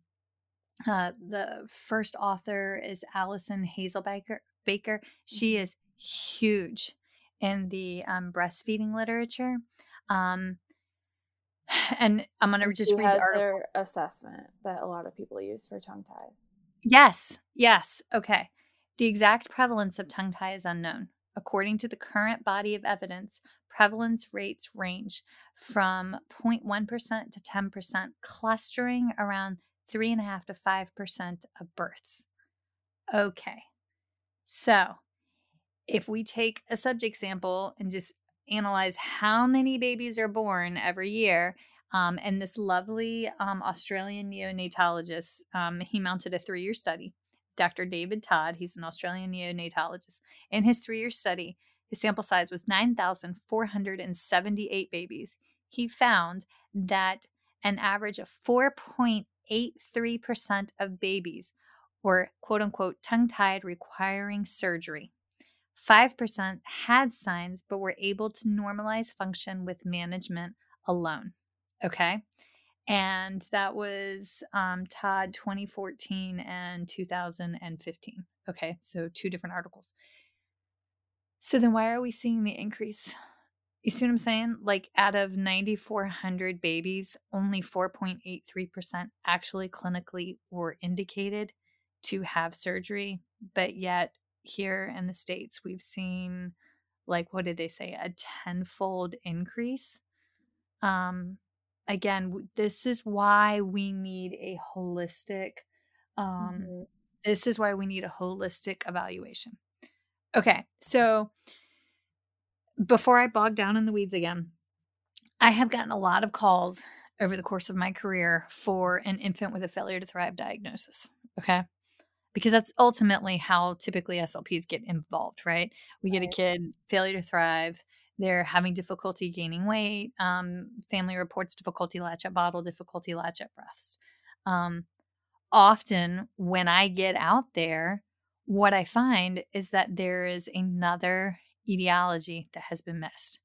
uh, the first author is Alison Hazelbaker. Baker. She mm-hmm. is huge in the um, breastfeeding literature. Um, and I'm going to just read the article. their assessment that a lot of people use for tongue ties. Yes, yes. Okay. The exact prevalence of tongue tie is unknown. According to the current body of evidence, prevalence rates range from 0.1% to 10%, clustering around 3.5 to 5% of births. Okay. So, if we take a subject sample and just analyze how many babies are born every year. Um, and this lovely um, Australian neonatologist, um, he mounted a three year study. Dr. David Todd, he's an Australian neonatologist. In his three year study, his sample size was 9,478 babies. He found that an average of 4.83% of babies were quote unquote tongue tied requiring surgery. 5% had signs but were able to normalize function with management alone. Okay. And that was um, Todd 2014 and 2015. Okay. So two different articles. So then why are we seeing the increase? You see what I'm saying? Like out of 9,400 babies, only 4.83% actually clinically were indicated to have surgery, but yet here in the States, we've seen, like, what did they say, a tenfold increase. Um, again, this is why we need a holistic, um, mm-hmm. this is why we need a holistic evaluation. Okay, so before I bog down in the weeds again, I have gotten a lot of calls over the course of my career for an infant with a failure to thrive diagnosis. Okay because that's ultimately how typically SLPs get involved, right? We get a kid, failure to thrive, they're having difficulty gaining weight, um, family reports difficulty latch at bottle, difficulty latch at breast. Um, often when I get out there, what I find is that there is another etiology that has been missed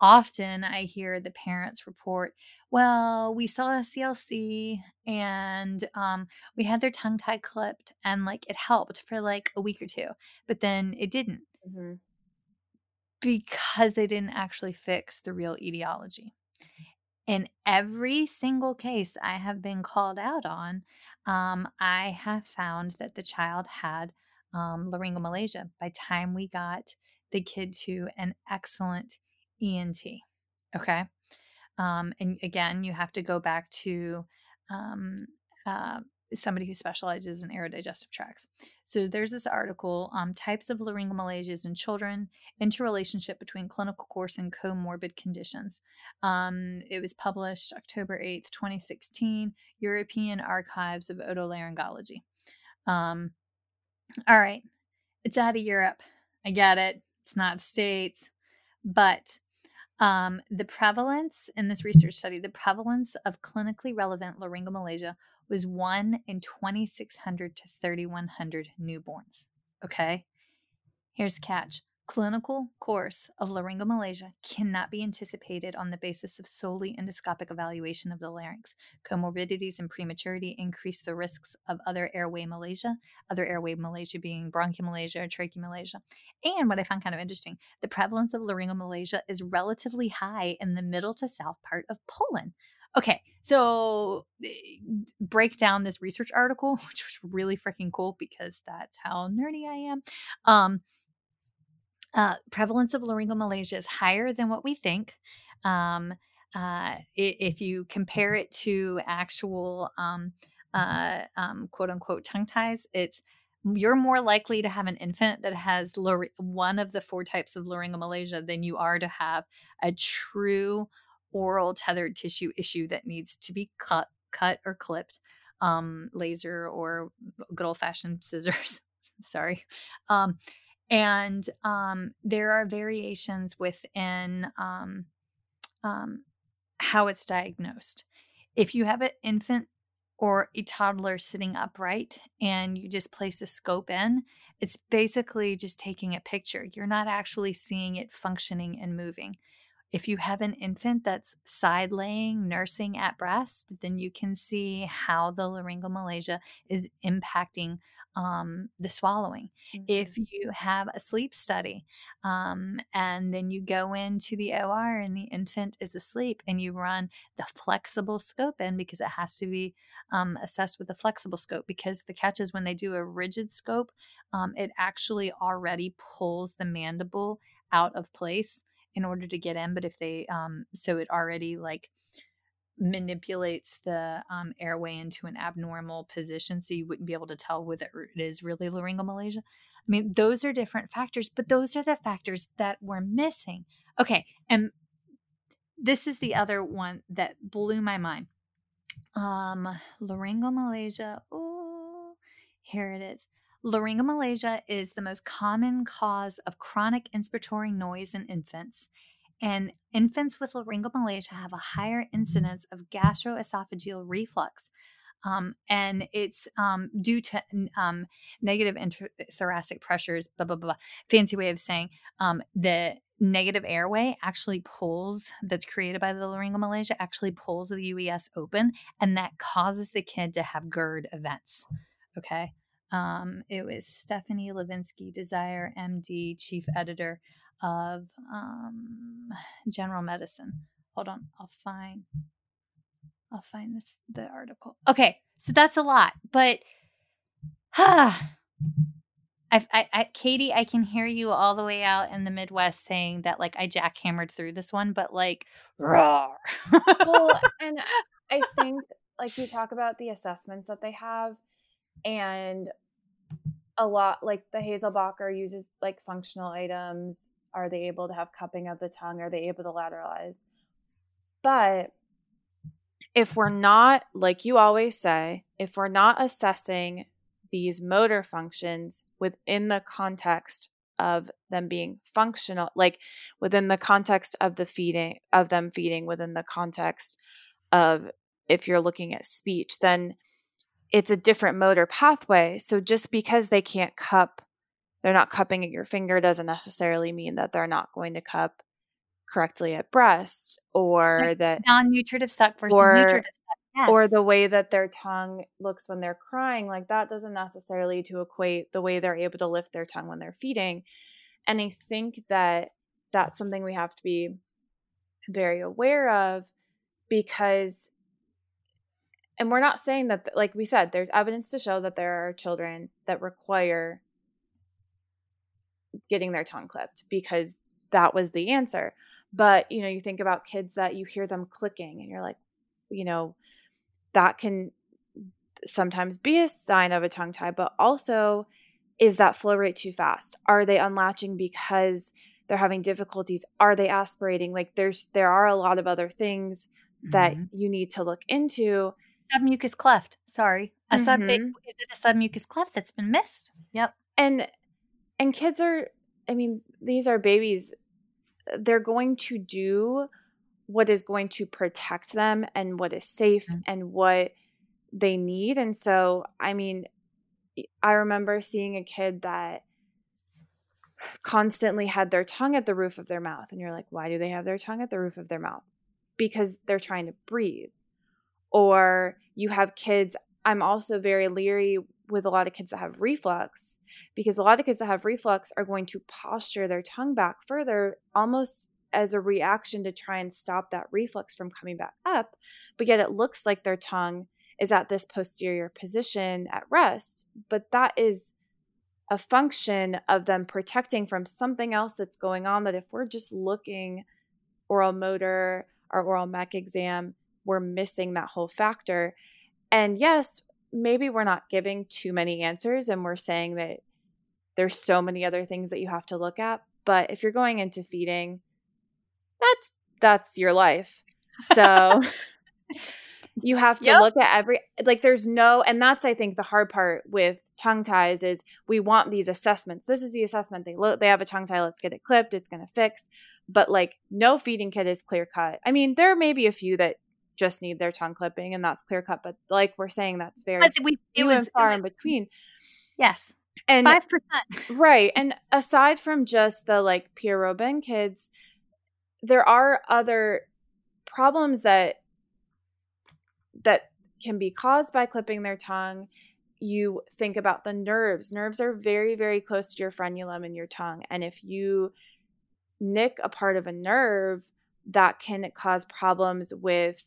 often I hear the parents report, well, we saw a CLC and um, we had their tongue tie clipped and like it helped for like a week or two, but then it didn't mm-hmm. Because they didn't actually fix the real etiology. In every single case I have been called out on, um, I have found that the child had um, laryngomalacia by time we got the kid to an excellent ENT. Okay. Um, and again, you have to go back to um, uh, somebody who specializes in aerodigestive tracts. So there's this article, um, Types of Laryngomalacias in Children, Interrelationship Between Clinical Course and Comorbid Conditions. Um, it was published October 8th, 2016, European Archives of Otolaryngology. Um, all right, it's out of Europe. I get it. It's not the States. But um, the prevalence in this research study, the prevalence of clinically relevant laryngomalacia was 1 in 2,600 to 3,100 newborns. Okay. Here's the catch Clinical course of laryngomalacia cannot be anticipated on the basis of solely endoscopic evaluation of the larynx. Comorbidities and prematurity increase the risks of other airway malacia, other airway malacia being bronchomalacia or tracheomalacia. And what I found kind of interesting, the prevalence of laryngomalacia is relatively high in the middle to south part of Poland. Okay, so eh, break down this research article, which was really freaking cool because that's how nerdy I am. Um, uh, prevalence of laryngomalacia is higher than what we think. Um, uh, if you compare it to actual um, uh, um, quote unquote tongue ties, it's you're more likely to have an infant that has one of the four types of laryngomalacia than you are to have a true oral tethered tissue issue that needs to be cut, cut or clipped, um, laser or good old fashioned scissors. Sorry. Um, and um, there are variations within um, um, how it's diagnosed. If you have an infant or a toddler sitting upright and you just place a scope in, it's basically just taking a picture. You're not actually seeing it functioning and moving. If you have an infant that's side laying, nursing at breast, then you can see how the laryngomalacia is impacting um, the swallowing. Mm-hmm. If you have a sleep study um, and then you go into the OR and the infant is asleep and you run the flexible scope in because it has to be um, assessed with a flexible scope because the catch is when they do a rigid scope, um, it actually already pulls the mandible out of place in order to get in. But if they, um, so it already like, manipulates the um, airway into an abnormal position so you wouldn't be able to tell whether it is really laryngomalacia. I mean, those are different factors, but those are the factors that we're missing. Okay, and this is the other one that blew my mind. Um, laryngomalacia. Oh, here it is. Laryngomalacia is the most common cause of chronic inspiratory noise in infants and infants with laryngomalacia have a higher incidence of gastroesophageal reflux. Um, and it's um, due to um, negative intrathoracic pressures, blah, blah, blah. Fancy way of saying um, the negative airway actually pulls, that's created by the laryngomalacia, actually pulls the UES open, and that causes the kid to have GERD events. Okay. Um, it was Stephanie Levinsky, Desire MD, chief editor of um, general medicine. Hold on, I'll find I'll find this the article. Okay, so that's a lot, but ah, I, I, I, Katie, I can hear you all the way out in the Midwest saying that like I jackhammered through this one, but like, raw. well, and I think like you talk about the assessments that they have, and a lot like the Hazelbaker uses like functional items are they able to have cupping of the tongue? Are they able to lateralize? But if we're not, like you always say, if we're not assessing these motor functions within the context of them being functional, like within the context of the feeding, of them feeding, within the context of if you're looking at speech, then it's a different motor pathway. So just because they can't cup they're not cupping at your finger doesn't necessarily mean that they're not going to cup correctly at breast or that non-nutritive suck versus or, nutritive suck. Yes. Or the way that their tongue looks when they're crying, like that doesn't necessarily to equate the way they're able to lift their tongue when they're feeding. And I think that that's something we have to be very aware of because and we're not saying that like we said there's evidence to show that there are children that require getting their tongue clipped because that was the answer. But, you know, you think about kids that you hear them clicking and you're like, you know, that can sometimes be a sign of a tongue tie, but also is that flow rate too fast? Are they unlatching because they're having difficulties? Are they aspirating? Like there's there are a lot of other things that mm-hmm. you need to look into. Submucous cleft. Sorry. A mm-hmm. sub is it a submucous cleft that's been missed? Yep. And and kids are i mean these are babies they're going to do what is going to protect them and what is safe mm-hmm. and what they need and so i mean i remember seeing a kid that constantly had their tongue at the roof of their mouth. And you're like, why do they have their tongue at the roof of their mouth? Because they're trying to breathe. Or you have kids. I'm also very leery with a lot of kids that have reflux because a lot of kids that have reflux are going to posture their tongue back further almost as a reaction to try and stop that reflux from coming back up. But yet it looks like their tongue is at this posterior position at rest. But that is a function of them protecting from something else that's going on that if we're just looking oral motor or oral mech exam we're missing that whole factor. And yes maybe we're not giving too many answers and we're saying that there's so many other things that you have to look at but if you're going into feeding that's that's your life. So you have to yep. look at every like there's no and that's i think the hard part with tongue ties is we want these assessments. This is the assessment. They look they have a tongue tie let's get it clipped it's going to fix. But like no feeding kit is clear cut. I mean there may be a few that just need their tongue clipping and that's clear cut but like we're saying that's very we, it was far it was, in between yes and 5% right and aside from just the like Pierre Robin kids there are other problems that that can be caused by clipping their tongue. You think about the nerves. Nerves are very, very close to your frenulum and your tongue. And if you nick a part of a nerve, that can cause problems with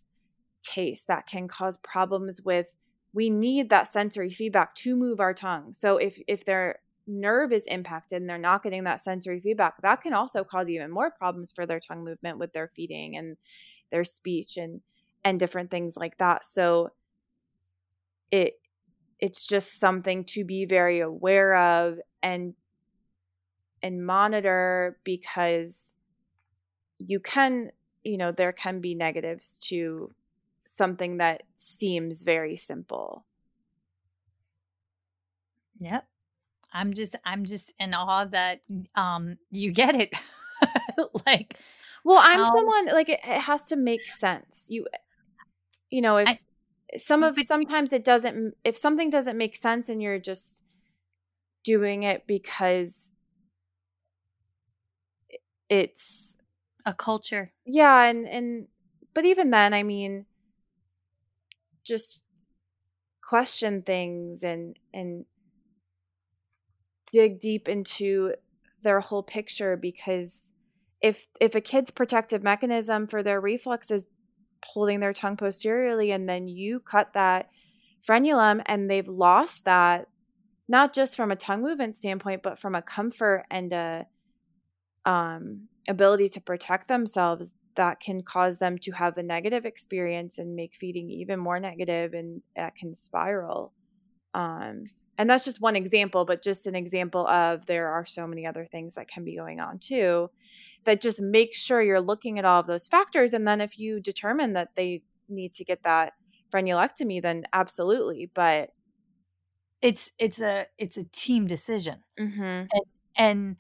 taste, that can cause problems with we need that sensory feedback to move our tongue. So if if their nerve is impacted and they're not getting that sensory feedback, that can also cause even more problems for their tongue movement with their feeding and their speech and and different things like that. So it it's just something to be very aware of and and monitor because you can you know there can be negatives to something that seems very simple. Yep. I'm just i'm just in awe that um you get it. Like well i'm how... someone like it, it, has to make sense. You you know if I, some of sometimes it doesn't if something doesn't make sense and you're just doing it because it's a culture. Yeah and and but even then i mean just question things and and dig deep into their whole picture because if if a kid's protective mechanism for their reflux is holding their tongue posteriorly and then you cut that frenulum and they've lost that not just from a tongue movement standpoint but from a comfort and a um, ability to protect themselves that can cause them to have a negative experience and make feeding even more negative and that can spiral um, and that's just one example but just an example of there are so many other things that can be going on too that just make sure you're looking at all of those factors. And then if you determine that they need to get that frenulectomy, then absolutely. But it's it's a it's a team decision, mm-hmm. and, and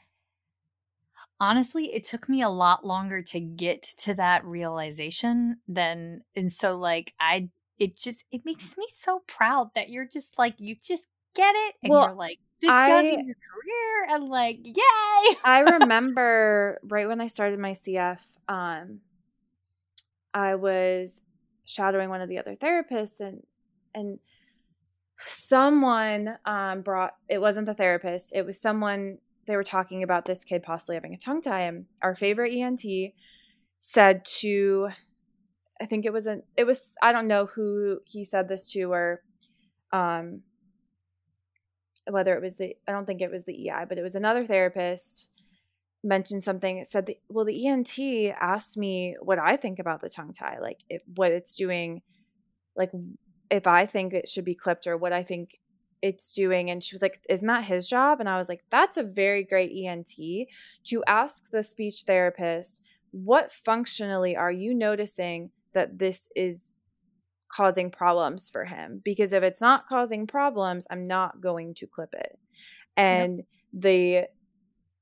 honestly it took me a lot longer to get to that realization than and so like i it just it makes me so proud that you're just like you just get it and well, you're like this I, young in your career and like yay! I remember right when i started my cf um i was shadowing one of the other therapists and and someone um brought it wasn't the therapist it was someone they were talking about this kid possibly having a tongue tie and our favorite ent said to i think it was an it was i don't know who he said this to or um whether it was the I don't think it was the EI, but it was another therapist mentioned something. It said, the, "Well, the ENT asked me what I think about the tongue tie, like it, what it's doing, like if I think it should be clipped or what I think it's doing." And she was like, "Isn't that his job?" And I was like, "That's a very great ENT to ask the speech therapist what functionally are you noticing that this is causing problems for him because if it's not causing problems, I'm not going to clip it. And the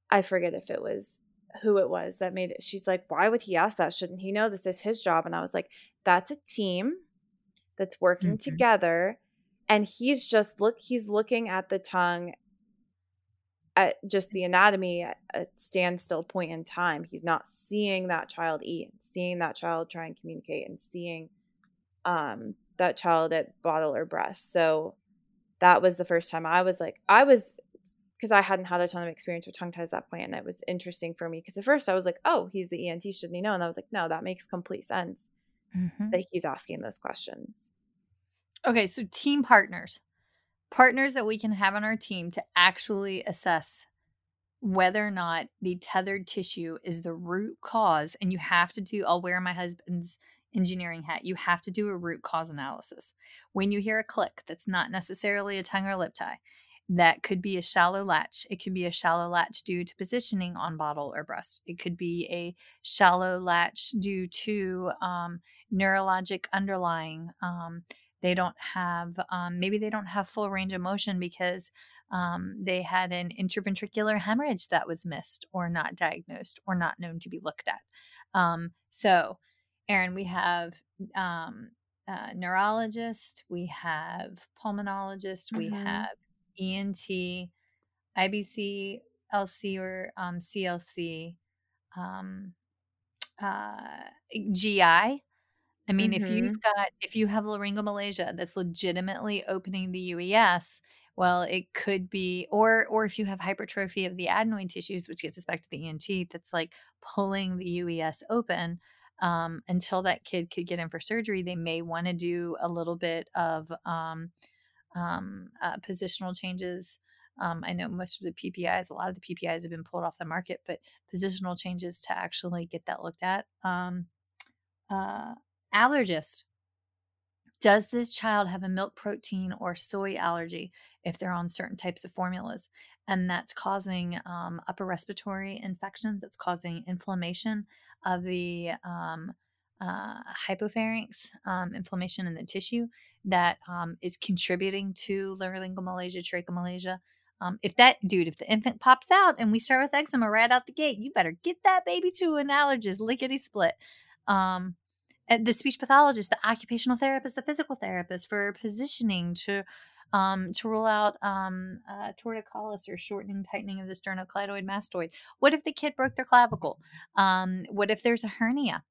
I forget if it was who it was that made it. She's like, "Why would he ask that? Shouldn't he know this is his job?" And I was like, "That's a team that's working mm-hmm. together." And he's just look he's looking at the tongue at just the anatomy at a standstill point in time. He's not seeing that child eat, seeing that child try and communicate, and seeing um, that child at bottle or breast. So that was the first time I was like, I was because I hadn't had a ton of experience with tongue ties at that point, and it was interesting for me because at first I was like, "Oh, he's the ENT, shouldn't he know?" And I was like, "No, that makes complete sense mm-hmm. that he's asking those questions." Okay, so team partners partners that we can have on our team to actually assess whether or not the tethered tissue is the root cause. And you have to do, I'll wear my husband's engineering hat, you have to do a root cause analysis. When you hear a click, that's not necessarily a tongue or lip tie. That could be a shallow latch. It could be a shallow latch due to positioning on bottle or breast. It could be a shallow latch due to um, neurologic underlying um, they don't have um, maybe they don't have full range of motion because um, they had an interventricular hemorrhage that was missed or not diagnosed or not known to be looked at um, so Erin we have um, uh, neurologist we have pulmonologist mm-hmm. we have ent ibc lc or um, clc um, uh, gi I mean, mm-hmm. if you've got if you have laryngomalacia that's legitimately opening the UES, well, it could be or or if you have hypertrophy of the adenoid tissues, which gets us back to the ENT, that's like pulling the UES open. Um, until that kid could get in for surgery, they may want to do a little bit of um, um, uh, positional changes. Um, I know most of the PPIs, a lot of the PPIs have been pulled off the market, but positional changes to actually get that looked at. Um, uh, Allergist. Does this child have a milk protein or soy allergy if they're on certain types of formulas? And that's causing um, upper respiratory infections, that's causing inflammation of the um, uh, hypopharynx, um, inflammation in the tissue that um, is contributing to laryngomalacia, tracheomalacia. Um, if that dude, if the infant pops out and we start with eczema right out the gate, you better get that baby to an allergist, lickety split. Um, the speech pathologist, the occupational therapist, the physical therapist for positioning to um, to rule out um, uh, torticollis or shortening, tightening of the sternocleidomastoid. What if the kid broke their clavicle? Um, what if there's a hernia?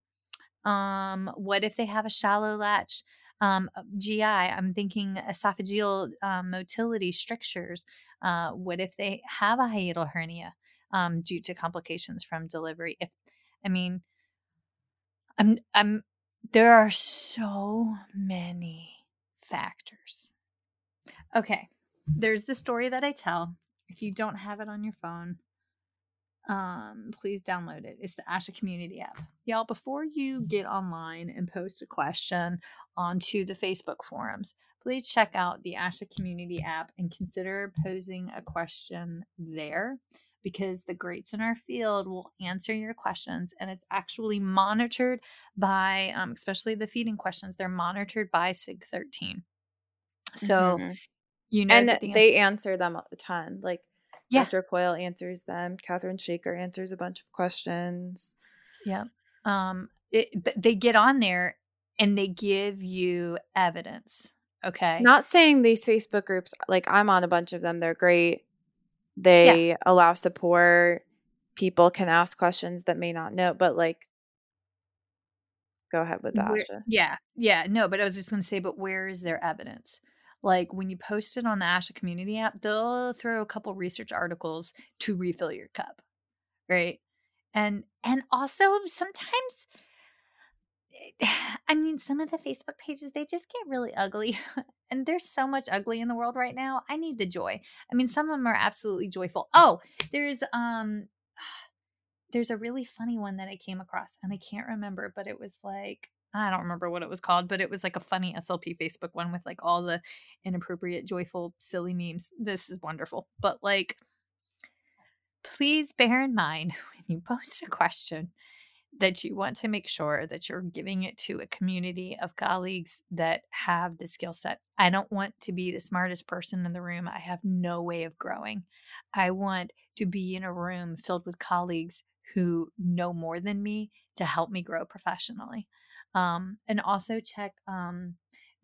Um, what if they have a shallow latch? Um, uh, GI, I'm thinking esophageal um, motility strictures. Uh, what if they have a hiatal hernia um, due to complications from delivery? If I mean, I'm I'm there are so many factors. Okay, there's the story that I tell. If you don't have it on your phone, um, please download it. It's the ASHA community app. Y'all, before you get online and post a question onto the Facebook forums, please check out the ASHA community app and consider posing a question there because the greats in our field will answer your questions and it's actually monitored by um, especially the feeding questions they're monitored by sig 13 so mm-hmm. you know and the they answer them a ton like yeah. dr coyle answers them catherine shaker answers a bunch of questions yeah um it, but they get on there and they give you evidence okay not saying these facebook groups like i'm on a bunch of them they're great they yeah. allow support. People can ask questions that may not know, but like, go ahead with that. Where, yeah, yeah, no, but I was just going to say, but where is their evidence? Like when you post it on the ASHA community app, they'll throw a couple research articles to refill your cup, right? And and also sometimes eh, I mean, some of the Facebook pages, they just get really ugly. and there's so much ugly in the world right now. I need the joy. I mean, some of them are absolutely joyful. Oh, there's um there's a really funny one that I came across and I can't remember, but it was like I don't remember what it was called, but it was like a funny SLP Facebook one with like all the inappropriate, joyful, silly memes. This is wonderful. But like please bear in mind when you post a question that you want to make sure that you're giving it to a community of colleagues that have the skill set. I don't want to be the smartest person in the room. I have no way of growing. I want to be in a room filled with colleagues who know more than me to help me grow professionally. Um, and also check um,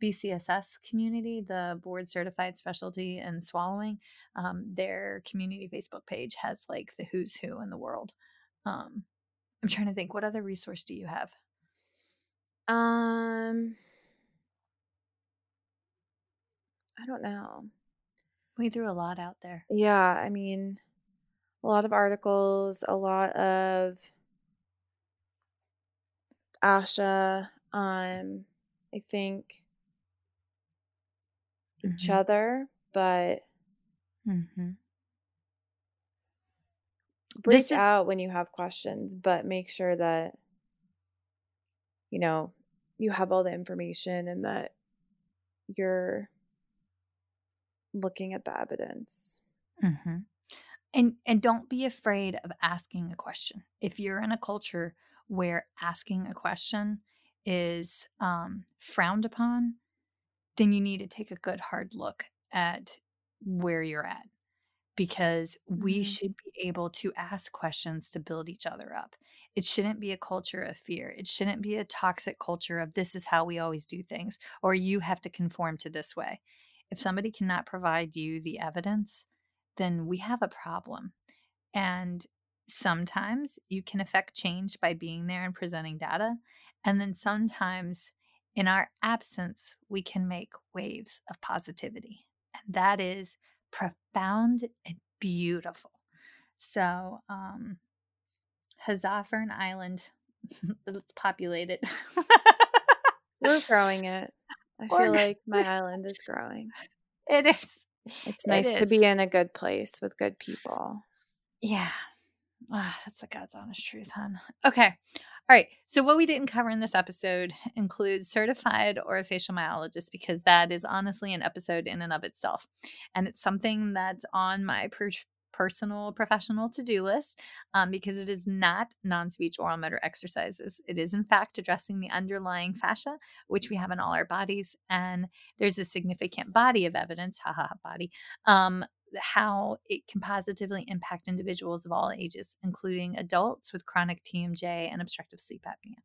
BCSS community, the board certified specialty in swallowing, um, their community Facebook page has like the who's who in the world. Um, I'm trying to think, what other resource do you have? Um, I don't know. We threw a lot out there. Yeah, I mean, a lot of articles, a lot of Asha. Um, I think each Mhm. other, but Mm-hmm. Reach is- out when you have questions, but make sure that you know you have all the information and that you're looking at the evidence. Mm-hmm. And and don't be afraid of asking a question. If you're in a culture where asking a question is um, frowned upon, then you need to take a good hard look at where you're at because we Mhm. should be able to ask questions to build each other up. It shouldn't be a culture of fear. It shouldn't be a toxic culture of this is how we always do things or you have to conform to this way. If somebody cannot provide you the evidence, then we have a problem. And sometimes you can affect change by being there and presenting data. And then sometimes in our absence, we can make waves of positivity. And that is profound and beautiful. So, um, huzzah for an island. Let's populate it. We're growing it. I feel like my island is growing. it is. It's It nice to be in a good place with good people. Yeah. Ah, that's the God's honest truth, hon. Okay. All right. So, what we didn't cover in this episode includes certified orofacial myologist because that is honestly an episode in and of itself. And it's something that's on my per- personal professional to do list um, because it is not non speech oral motor exercises. It is, in fact, addressing the underlying fascia, which we have in all our bodies. And there's a significant body of evidence, haha, body, um, how it can positively impact individuals of all ages, including adults with chronic TMJ and obstructive sleep apnea.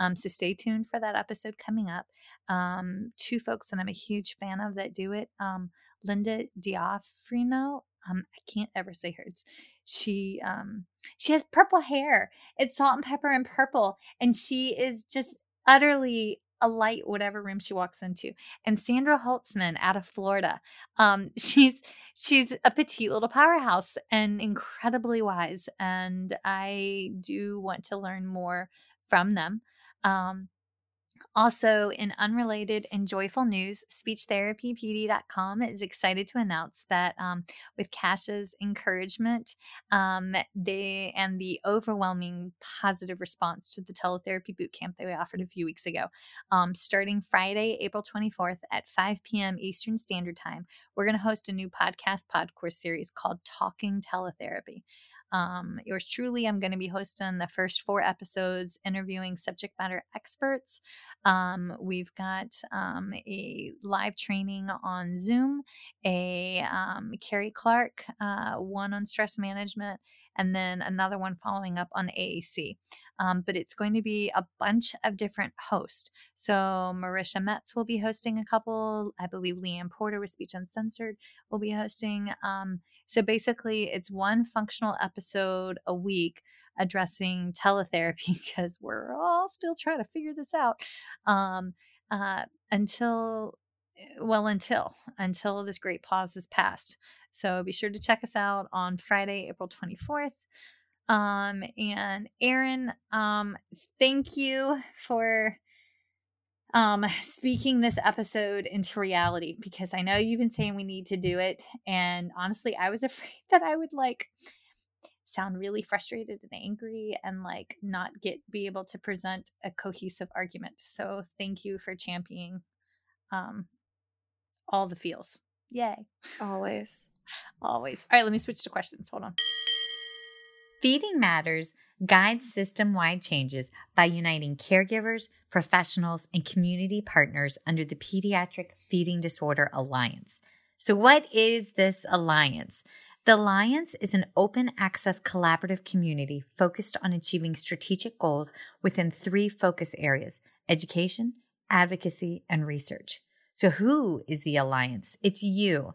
Um, so stay tuned for that episode coming up. Um, two folks that I'm a huge fan of that do it um, Linda Diafrino. Um, I can't ever say hers. She um, she has purple hair. It's salt and pepper and purple, and she is just utterly a light whatever room she walks into. And Sandra Holtzman out of Florida. Um, she's she's a petite little powerhouse and incredibly wise. And I do want to learn more from them. Um, also, in unrelated and joyful news, speechtherapypd.com is excited to announce that um, with Cash's encouragement um, they and the overwhelming positive response to the teletherapy boot camp that we offered a few weeks ago, um, starting Friday, April 24th at 5 p.m. Eastern Standard Time, we're going to host a new podcast pod course series called Talking Teletherapy. Um, yours truly, I'm going to be hosting the first four episodes, interviewing subject matter experts. Um, we've got um, a live training on Zoom, a um, Carrie Clark, uh, one on stress management, and then another one following up on AAC. Um, but it's going to be a bunch of different hosts. So Marisha Metz will be hosting a couple. I believe Leanne Porter with Speech Uncensored will be hosting. Um, so basically, it's one functional episode a week addressing teletherapy because we're all still trying to figure this out um, uh, until, well, until until this great pause is passed. So be sure to check us out on Friday, April 24th. Um, and Erin, um, thank you for um speaking this episode into reality because I know you've been saying we need to do it. And honestly, I was afraid that I would like sound really frustrated and angry and like not get be able to present a cohesive argument. So thank you for championing um all the feels. Yay. Always. Always. All right, let me switch to questions. Hold on. Feeding Matters guides system wide changes by uniting caregivers, professionals, and community partners under the Pediatric Feeding Disorder Alliance. So, what is this alliance? The Alliance is an open access collaborative community focused on achieving strategic goals within three focus areas education, advocacy, and research. So, who is the Alliance? It's you.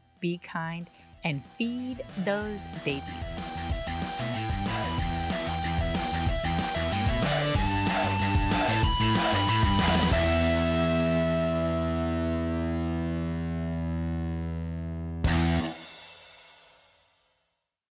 be kind, and feed those babies.